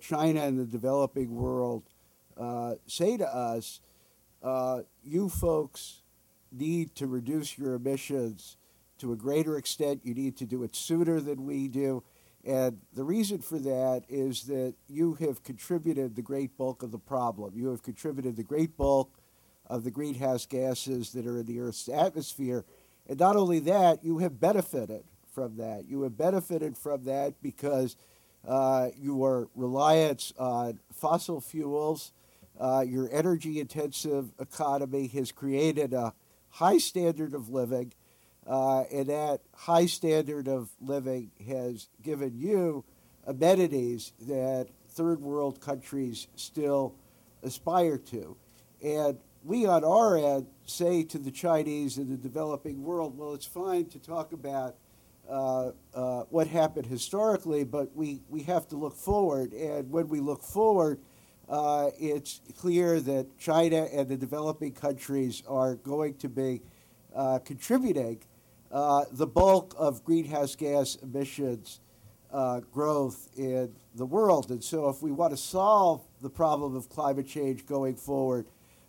China and the developing world say to us, "You folks need to reduce your emissions." To a greater extent. You need to do it sooner than we do. And the reason for that is that you have contributed the great bulk of the problem. You have contributed the great bulk of the greenhouse gases that are in the Earth's atmosphere. And not only that, you have benefited from that. You have benefited from that because uh, your reliance on fossil fuels, uh, your energy intensive economy has created a high standard of living uh, and that high standard of living has given you amenities that third world countries still aspire to. And we on our end say to the Chinese and the developing world, well, it's fine to talk about uh, uh, what happened historically, but we, we have to look forward. And when we look forward, uh, it's clear that China and the developing countries are going to be uh, contributing uh, the bulk of greenhouse gas emissions uh, growth in the world. And so, if we want to solve the problem of climate change going forward,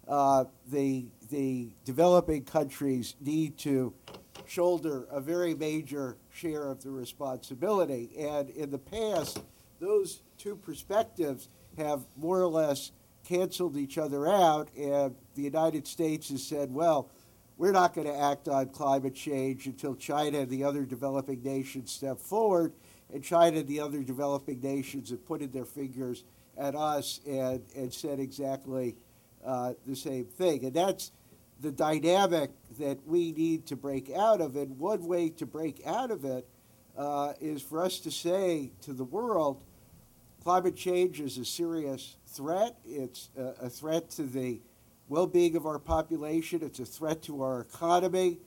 uh, the, the developing countries need to shoulder a very major share of the responsibility. And in the past, those two perspectives have more or less canceled each other out, and the United States has said, well, we're not going to act on climate change until China and the other developing nations step forward. And China and the other developing nations have pointed their fingers at us and, and said exactly uh, the same thing. And that's the dynamic that we need to break out of. And one way to break out of it uh, is for us to say to the world, climate change is a serious threat. It's a, a threat to the well being of our population, it's a threat to our economy,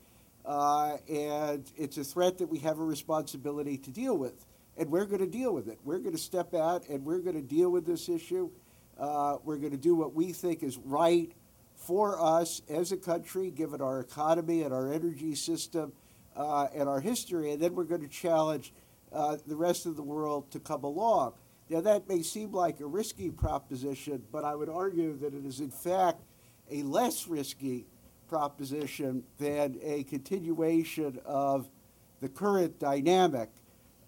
uh, and it's a threat that we have a responsibility to deal with. And we're going to deal with it. We're going to step out and we're going to deal with this issue. Uh, we're going to do what we think is right for us as a country, given our economy and our energy system uh, and our history, and then we're going to challenge uh, the rest of the world to come along. Now, that may seem like a risky proposition, but I would argue that it is, in fact, a less risky proposition than a continuation of the current dynamic,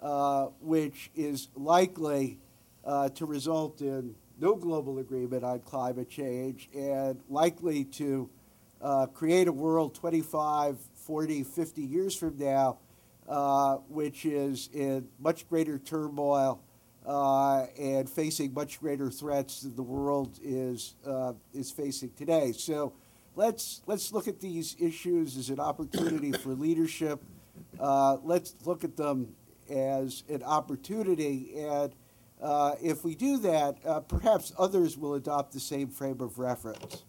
uh, which is likely uh, to result in no global agreement on climate change and likely to uh, create a world 25, 40, 50 years from now, uh, which is in much greater turmoil uh, and facing much greater threats than the world is uh, is facing today. So let's let's look at these issues as an opportunity for leadership. Uh, let's look at them as an opportunity, and uh, if we do that, uh, perhaps others will adopt the same frame of reference.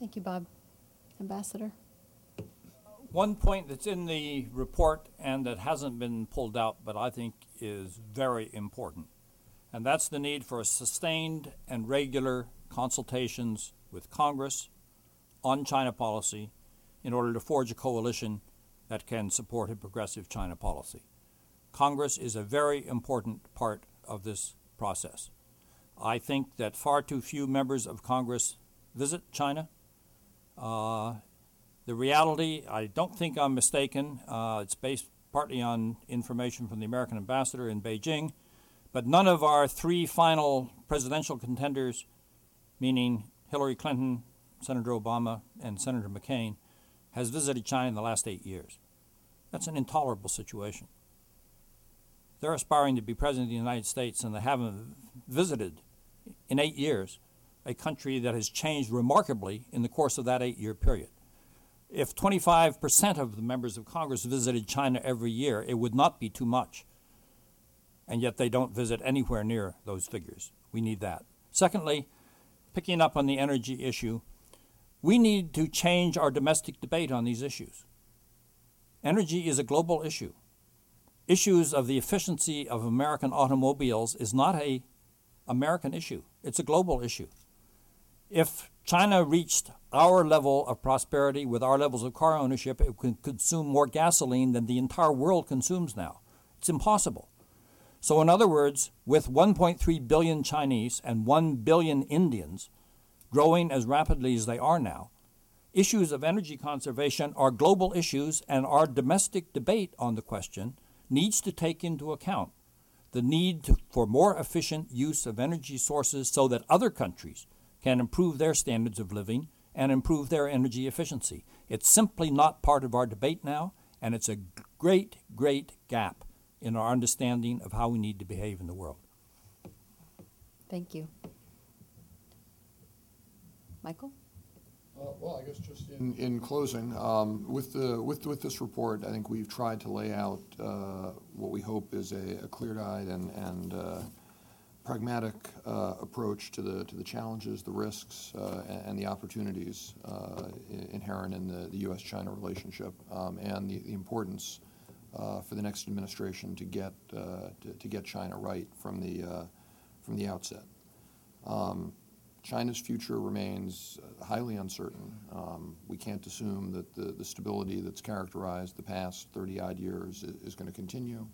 Thank you, Bob. Ambassador?
One point that's in the report and that hasn't been pulled out, but I think is very important, and that's the need for sustained and regular consultations with Congress on China policy in order to forge a coalition that can support a progressive China policy. Congress is a very important part of this process. I think that far too few members of Congress visit China. Uh, the reality, I don't think I'm mistaken. Uh, it's based partly on information from the American ambassador in Beijing, but none of our three final presidential contenders, meaning Hillary Clinton, Senator Obama, and Senator McCain, has visited China in the last eight years. That's an intolerable situation. They're aspiring to be president of the United States, and they haven't visited in eight years a country that has changed remarkably in the course of that eight year period. If 25% of the members of Congress visited China every year, it would not be too much. And yet they don't visit anywhere near those figures. We need that. Secondly, picking up on the energy issue, we need to change our domestic debate on these issues. Energy is a global issue. Issues of the efficiency of American automobiles is not a American issue. It's a global issue. If China reached our level of prosperity with our levels of car ownership, it could consume more gasoline than the entire world consumes now. It's impossible. So, in other words, with 1.3 billion Chinese and 1 billion Indians growing as rapidly as they are now, issues of energy conservation are global issues, and our domestic debate on the question needs to take into account the need to, for more efficient use of energy sources so that other countries can improve their standards of living and improve their energy efficiency. It's simply not part of our debate now, and it's a great, great gap in our understanding of how we need to behave in the world.
Thank you. Michael?
Uh, well, I guess just in, in closing, um, with the with with this report, I think we've tried to lay out uh, what we hope is a, a clear-eyed and and uh, pragmatic uh, approach to the to the challenges, the risks, uh, and, the opportunities uh, inherent in the, U.S.-China relationship, um, and the, importance for the next administration to get to, to, get China right from the from the outset. Um, China's future remains highly uncertain. Um, we can't assume that the, stability that's characterized the past 30 odd years is, is going to continue.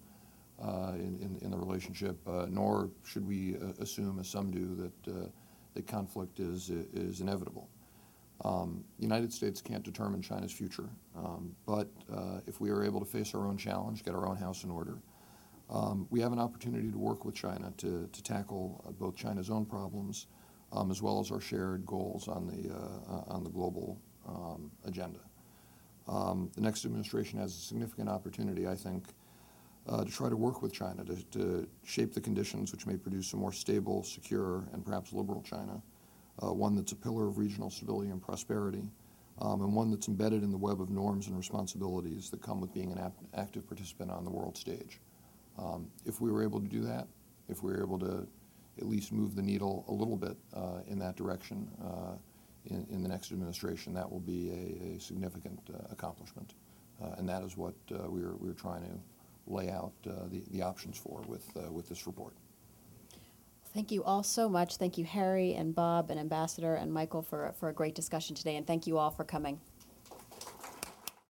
Uh, in, in, the relationship, uh, nor should we uh, assume, as some do, that, that conflict is, is inevitable. Um, the United States can't determine China's future, um, but if we are able to face our own challenge, get our own house in order, Um, we have an opportunity to work with China to, to tackle uh, both China's own problems um, as well as our shared goals on the, uh, uh, on the global um, agenda. Um, the next administration has a significant opportunity, I think, uh, to try to work with China to, to shape the conditions which may produce a more stable, secure, and perhaps liberal China, uh, one that's a pillar of regional stability and prosperity, um, and one that's embedded in the web of norms and responsibilities that come with being an ap- active participant on the world stage. Um, if we were able to do that, if we were able to at least move the needle a little bit uh, in that direction uh, in, in the next administration, that will be a, a significant uh, accomplishment. Uh, and that is what we, are, we are trying to lay out uh, the, the options for with, uh, with this report.
Thank you all so much. Thank you, Harry and Bob and Ambassador and Michael, for, for a great discussion today, and thank you all for coming.